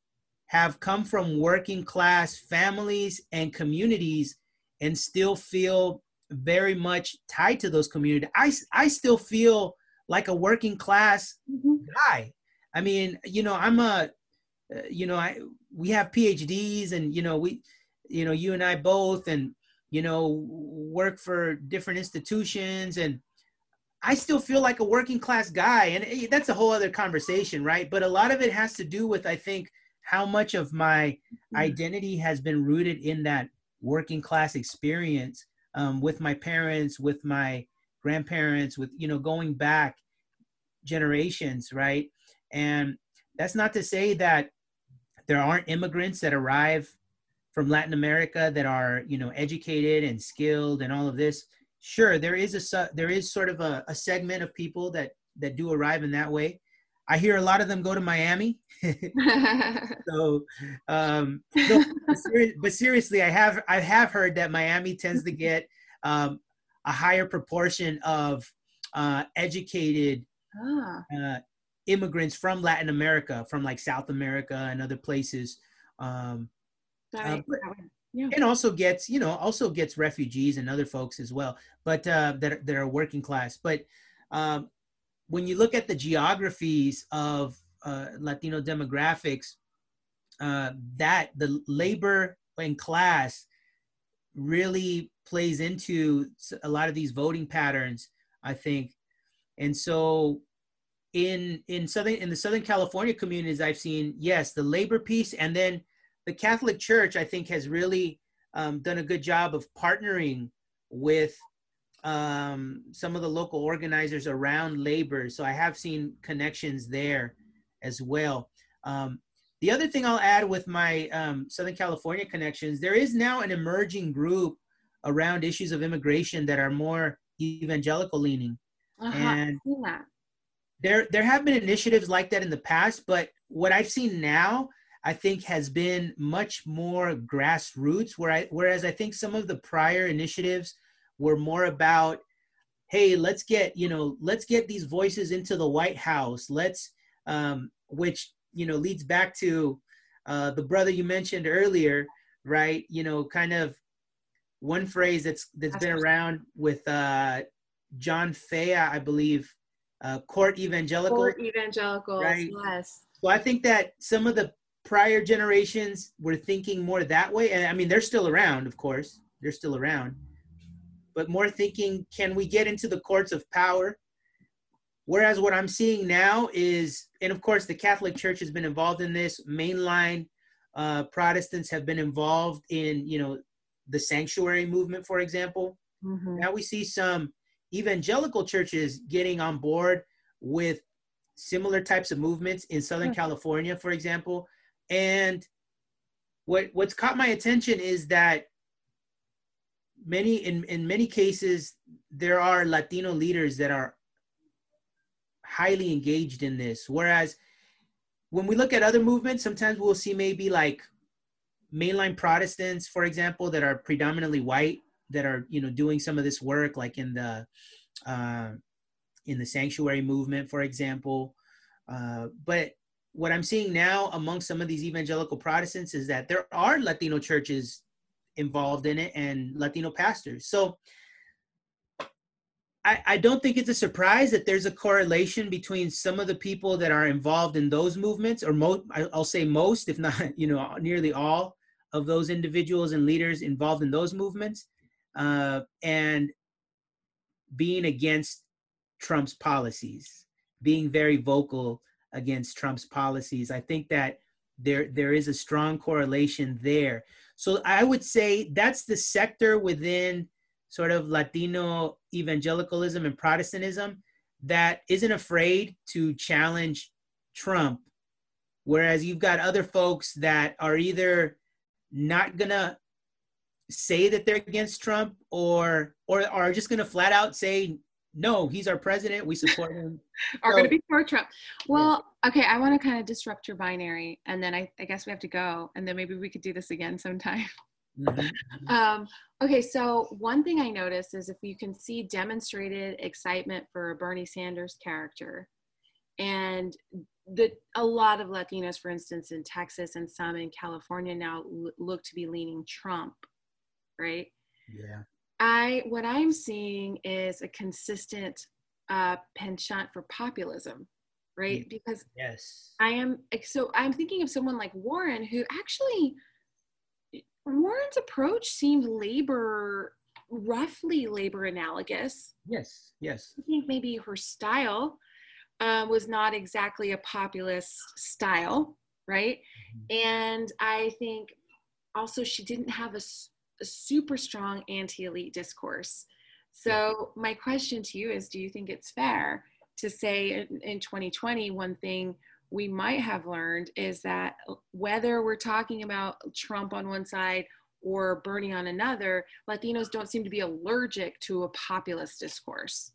Speaker 4: have come from working class families and communities and still feel very much tied to those communities. I, I still feel like a working class mm-hmm. guy. I mean, you know, I'm a, uh, you know, I we have PhDs, and you know, we, you know, you and I both, and you know, work for different institutions, and I still feel like a working class guy, and eh, that's a whole other conversation, right? But a lot of it has to do with, I think, how much of my mm-hmm. identity has been rooted in that working class experience um, with my parents, with my grandparents, with you know going back generations, right? And that's not to say that there aren't immigrants that arrive from Latin America that are, you know, educated and skilled and all of this. Sure, there is a there is sort of a, a segment of people that that do arrive in that way. I hear a lot of them go to Miami. so, um, but, seri- but, seriously, I have I have heard that Miami tends to get um, a higher proportion of uh, educated ah. uh, immigrants from Latin America, from like South America and other places. Um, uh, but, yeah. and also gets you know also gets refugees and other folks as well, but uh, that that are working class. But um, when you look at the geographies of uh, Latino demographics, uh, that the labor and class really plays into a lot of these voting patterns, I think. And so in in southern in the southern california communities i've seen yes the labor piece and then the catholic church i think has really um, done a good job of partnering with um, some of the local organizers around labor. So I have seen connections there as well. Um, the other thing I'll add with my um, Southern California connections, there is now an emerging group around issues of immigration that are more evangelical leaning. Uh-huh. And there, there have been initiatives like that in the past, but what I've seen now, I think has been much more grassroots. Where I, whereas I think some of the prior initiatives were more about hey let's get you know let's get these voices into the white house let's um, which you know leads back to uh, the brother you mentioned earlier right you know kind of one phrase that's that's been around with uh, john fea i believe uh, court evangelical
Speaker 3: court evangelical right? yes
Speaker 4: so i think that some of the prior generations were thinking more that way and i mean they're still around of course they're still around but more thinking, can we get into the courts of power? Whereas what I'm seeing now is, and of course, the Catholic Church has been involved in this. Mainline uh, Protestants have been involved in, you know, the sanctuary movement, for example. Mm-hmm. Now we see some evangelical churches getting on board with similar types of movements in Southern mm-hmm. California, for example. And what what's caught my attention is that many in in many cases there are latino leaders that are highly engaged in this whereas when we look at other movements sometimes we'll see maybe like mainline protestants for example that are predominantly white that are you know doing some of this work like in the uh, in the sanctuary movement for example uh, but what i'm seeing now among some of these evangelical protestants is that there are latino churches involved in it and Latino pastors. So I, I don't think it's a surprise that there's a correlation between some of the people that are involved in those movements, or most, I'll say most, if not, you know, nearly all of those individuals and leaders involved in those movements, uh, and being against Trump's policies, being very vocal against Trump's policies. I think that there there is a strong correlation there. So I would say that's the sector within sort of Latino evangelicalism and Protestantism that isn't afraid to challenge Trump. Whereas you've got other folks that are either not gonna say that they're against Trump or or are just gonna flat out say no, he's our president. We support him.
Speaker 3: are so, going to be for Trump. Well, yeah. okay, I want to kind of disrupt your binary, and then I, I guess we have to go, and then maybe we could do this again sometime. Mm-hmm. um, okay, so one thing I noticed is if you can see demonstrated excitement for Bernie Sanders character, and the a lot of Latinos, for instance, in Texas and some in California now l- look to be leaning Trump, right?
Speaker 4: Yeah.
Speaker 3: I what I'm seeing is a consistent uh, penchant for populism, right? Because
Speaker 4: yes,
Speaker 3: I am so I'm thinking of someone like Warren who actually Warren's approach seemed labor roughly labor analogous.
Speaker 4: Yes, yes.
Speaker 3: I think maybe her style uh, was not exactly a populist style, right? Mm-hmm. And I think also she didn't have a a super strong anti-elite discourse. So my question to you is, do you think it's fair to say in, in 2020 one thing we might have learned is that whether we're talking about Trump on one side or Bernie on another, Latinos don't seem to be allergic to a populist discourse.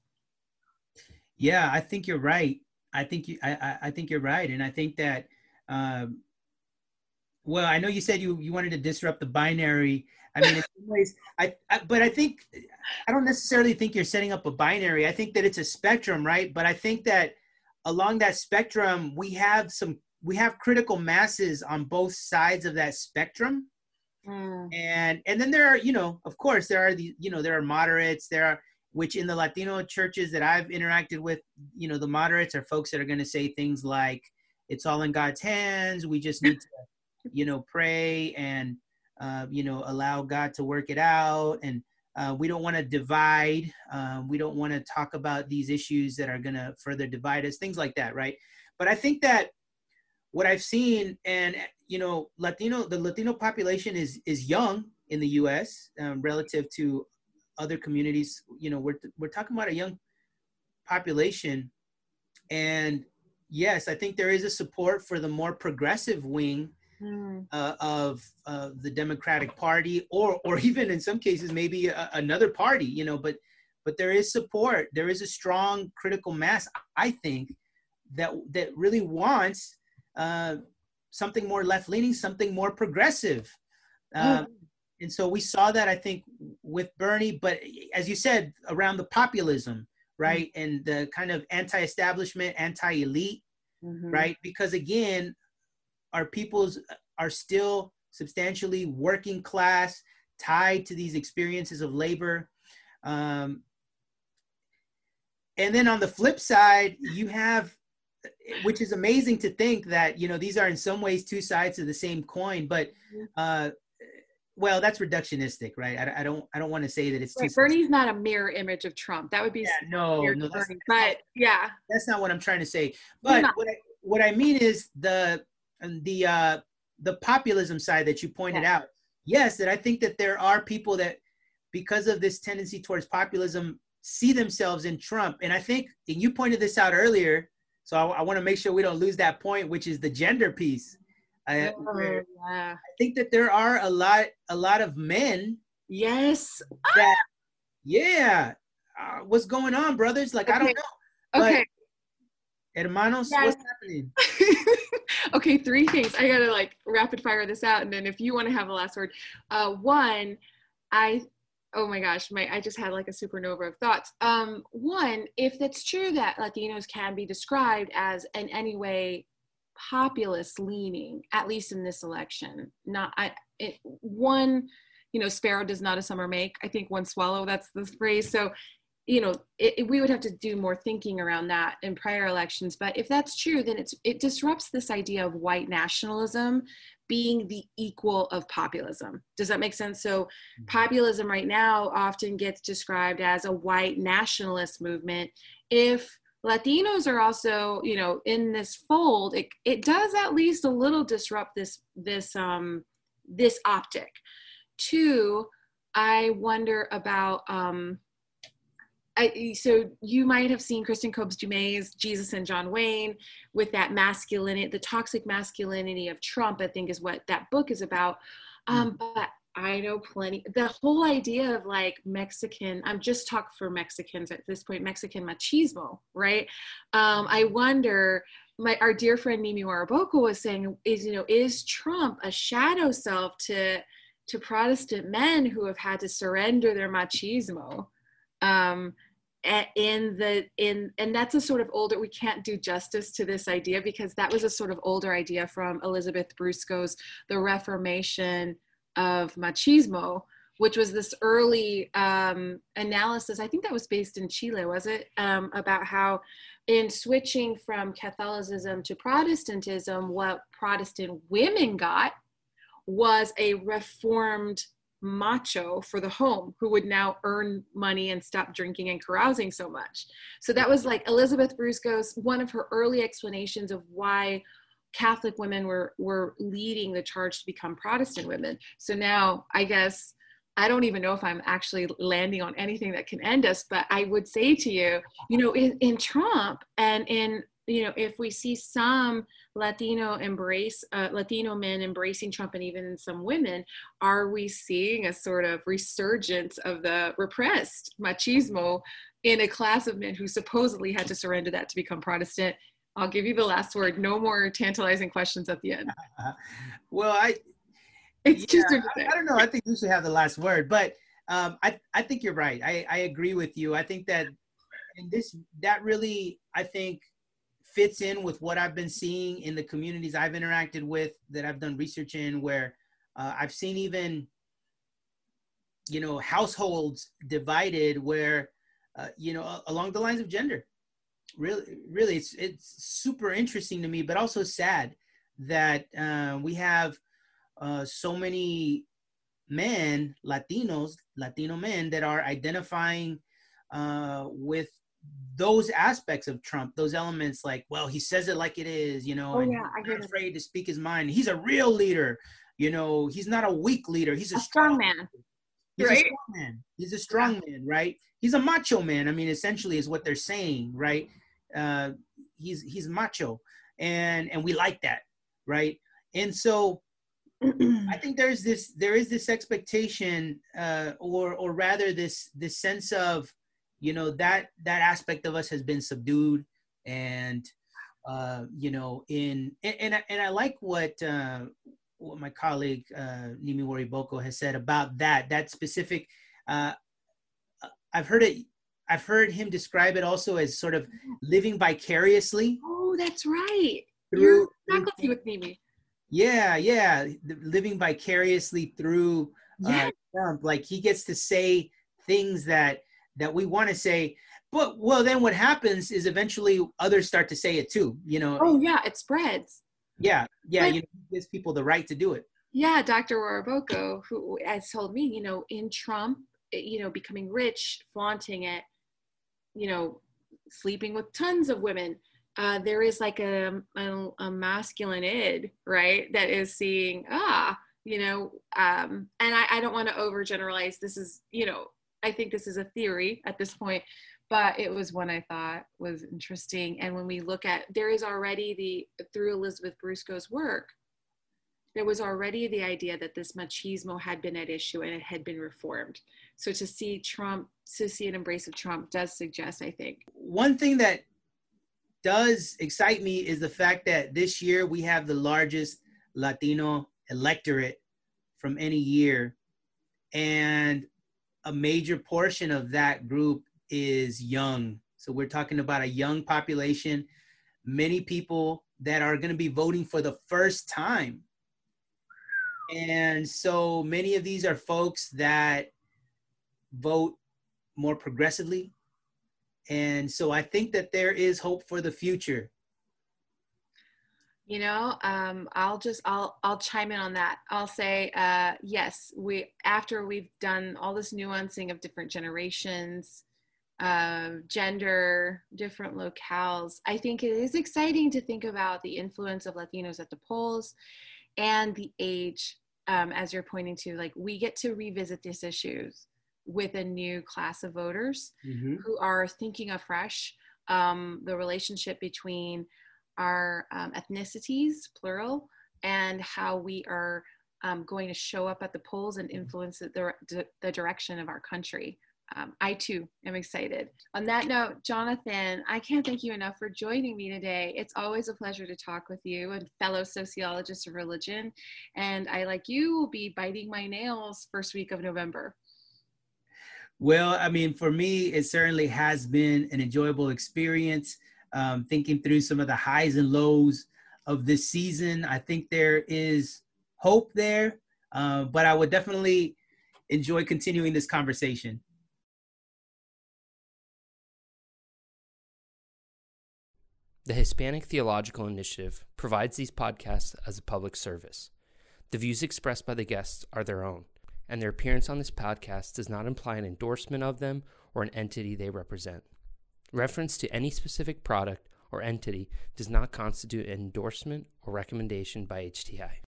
Speaker 4: Yeah, I think you're right. I think you, I, I think you're right, and I think that, um, well, I know you said you you wanted to disrupt the binary. I mean, in some ways, I, I, but I think I don't necessarily think you're setting up a binary. I think that it's a spectrum, right? But I think that along that spectrum, we have some we have critical masses on both sides of that spectrum. Mm. And and then there are, you know, of course there are the, you know, there are moderates, there are which in the Latino churches that I've interacted with, you know, the moderates are folks that are going to say things like it's all in God's hands, we just need to, you know, pray and uh, you know, allow God to work it out and uh, we don't want to divide. Um, we don't want to talk about these issues that are going to further divide us, things like that, right? But I think that what I've seen, and you know, Latino, the Latino population is is young in the U.S. Um, relative to other communities. You know, we're we're talking about a young population, and yes, I think there is a support for the more progressive wing mm. uh, of uh, the Democratic Party, or or even in some cases maybe a, another party. You know, but but there is support. There is a strong critical mass. I think that that really wants uh, something more left leaning, something more progressive. Mm. And so we saw that I think with Bernie, but as you said, around the populism, right, mm. and the kind of anti-establishment, anti-elite, mm-hmm. right? Because again, our peoples are still substantially working class, tied to these experiences of labor. Um, and then on the flip side, you have, which is amazing to think that you know these are in some ways two sides of the same coin, but uh, well, that's reductionistic, right? I, I don't I don't want to say that it's
Speaker 3: right, Bernie's not a mirror image of Trump. That would be
Speaker 4: yeah, no, no,
Speaker 3: Bernie, but yeah,
Speaker 4: that's not what I'm trying to say. But what I, what I mean is the and the uh, the populism side that you pointed yeah. out. Yes, that I think that there are people that, because of this tendency towards populism, see themselves in Trump. And I think, and you pointed this out earlier, so I, I want to make sure we don't lose that point, which is the gender piece. I, oh, yeah. I think that there are a lot, a lot of men.
Speaker 3: Yes.
Speaker 4: That, yeah. Uh, what's going on, brothers? Like okay. I don't know.
Speaker 3: Okay.
Speaker 4: Hermanos, yes. what's happening?
Speaker 3: okay, three things. I gotta like rapid fire this out, and then if you want to have a last word, uh, one, I, oh my gosh, my I just had like a supernova of thoughts. Um, one, if it's true that Latinos can be described as in any way populist leaning, at least in this election, not I. It, one, you know, sparrow does not a summer make. I think one swallow. That's the phrase. So you know it, it, we would have to do more thinking around that in prior elections. But if that's true then it's it disrupts this idea of white nationalism being the equal of populism. Does that make sense? So mm-hmm. populism right now often gets described as a white nationalist movement. If latinos are also you know in this fold it, it does at least a little disrupt this this um this optic. Two i wonder about um I, so you might have seen Kristen Kobes Du Mez's Jesus and John Wayne with that masculinity, the toxic masculinity of Trump, I think is what that book is about. Um, mm. but I know plenty. The whole idea of like Mexican, I'm just talking for Mexicans at this point, Mexican machismo, right? Um, I wonder, my our dear friend Nimi Wariboko was saying, is you know, is Trump a shadow self to to Protestant men who have had to surrender their machismo? Um, in the in and that's a sort of older we can't do justice to this idea because that was a sort of older idea from elizabeth brusco's the reformation of machismo which was this early um, analysis i think that was based in chile was it? Um, about how in switching from catholicism to protestantism what protestant women got was a reformed macho for the home who would now earn money and stop drinking and carousing so much. So that was like Elizabeth Brusco's one of her early explanations of why Catholic women were were leading the charge to become Protestant women. So now I guess I don't even know if I'm actually landing on anything that can end us, but I would say to you, you know, in, in Trump and in you know, if we see some Latino embrace, uh, Latino men embracing Trump and even some women, are we seeing a sort of resurgence of the repressed machismo in a class of men who supposedly had to surrender that to become Protestant? I'll give you the last word. No more tantalizing questions at the end.
Speaker 4: well, I,
Speaker 3: it's
Speaker 4: yeah,
Speaker 3: too
Speaker 4: I, I, don't know. I think you should have the last word, but um, I, I think you're right. I, I agree with you. I think that and this that really I think fits in with what I've been seeing in the communities I've interacted with that I've done research in, where uh, I've seen even you know households divided where uh, you know along the lines of gender. Really, really, it's it's super interesting to me, but also sad that uh, we have uh, so many men, Latinos, Latino men that are identifying uh, with those aspects of Trump, those elements like, well, he says it like it is, you know,
Speaker 3: oh,
Speaker 4: and
Speaker 3: yeah,
Speaker 4: he's afraid to speak his mind. He's a real leader, you know, he's not a weak leader. He's a,
Speaker 3: a strong, strong man.
Speaker 4: He's right? a strong man. He's a strong yeah. man, right? He's a macho man. I mean, essentially is what they're saying, right? Uh, he's he's macho, and and we like that, right? And so I think there's this there is this expectation, uh, or or rather this this sense of you know that that aspect of us has been subdued and uh, you know in and, and I, and I like what uh, what my colleague uh, Nimi Wariboko has said about that that specific uh, I've heard it I've heard him describe it also as sort of living vicariously.
Speaker 3: Oh that's right. Through faculty with Nimi.
Speaker 4: Yeah yeah living vicariously through uh, yeah. Trump. Like he gets to say things that that we want to say but well then what happens is eventually others start to say it too you know?
Speaker 3: Oh yeah it spreads.
Speaker 4: Yeah yeah but, you know, gives people the right to do it.
Speaker 3: Yeah dr wariboko who has told me you know in trump you know becoming rich flaunting it you know sleeping with tons of women uh, there is like a, a, a masculine id right that is seeing ah you know um, and I, I don't want to overgeneralize this is you know I think this is a theory at this point, but it was one I thought was interesting. And when we look at, there is already the, through Elizabeth Brusco's work, there was already the idea that this machismo had been at issue and it had been reformed. So to see Trump, to see an embrace of Trump does suggest, I think.
Speaker 4: One thing that does excite me is the fact that this year we have the largest Latino electorate from any year. And a major portion of that group is young. So we're talking about a young population, many people that are going to be voting for the first time. And so many of these are folks that vote more progressively. And so I think that there is hope for the future
Speaker 3: you know um, i'll just i'll i'll chime in on that i'll say uh, yes we after we've done all this nuancing of different generations uh, gender different locales i think it is exciting to think about the influence of latinos at the polls and the age um, as you're pointing to like we get to revisit these issues with a new class of voters mm-hmm. who are thinking afresh um, the relationship between our um, ethnicities, plural, and how we are um, going to show up at the polls and influence the, the direction of our country. Um, I too am excited. On that note, Jonathan, I can't thank you enough for joining me today. It's always a pleasure to talk with you and fellow sociologist of religion. And I, like you, will be biting my nails first week of November.
Speaker 4: Well, I mean, for me, it certainly has been an enjoyable experience um, thinking through some of the highs and lows of this season. I think there is hope there, uh, but I would definitely enjoy continuing this conversation.
Speaker 1: The Hispanic Theological Initiative provides these podcasts as a public service. The views expressed by the guests are their own, and their appearance on this podcast does not imply an endorsement of them or an entity they represent. Reference to any specific product or entity does not constitute an endorsement or recommendation by HTI.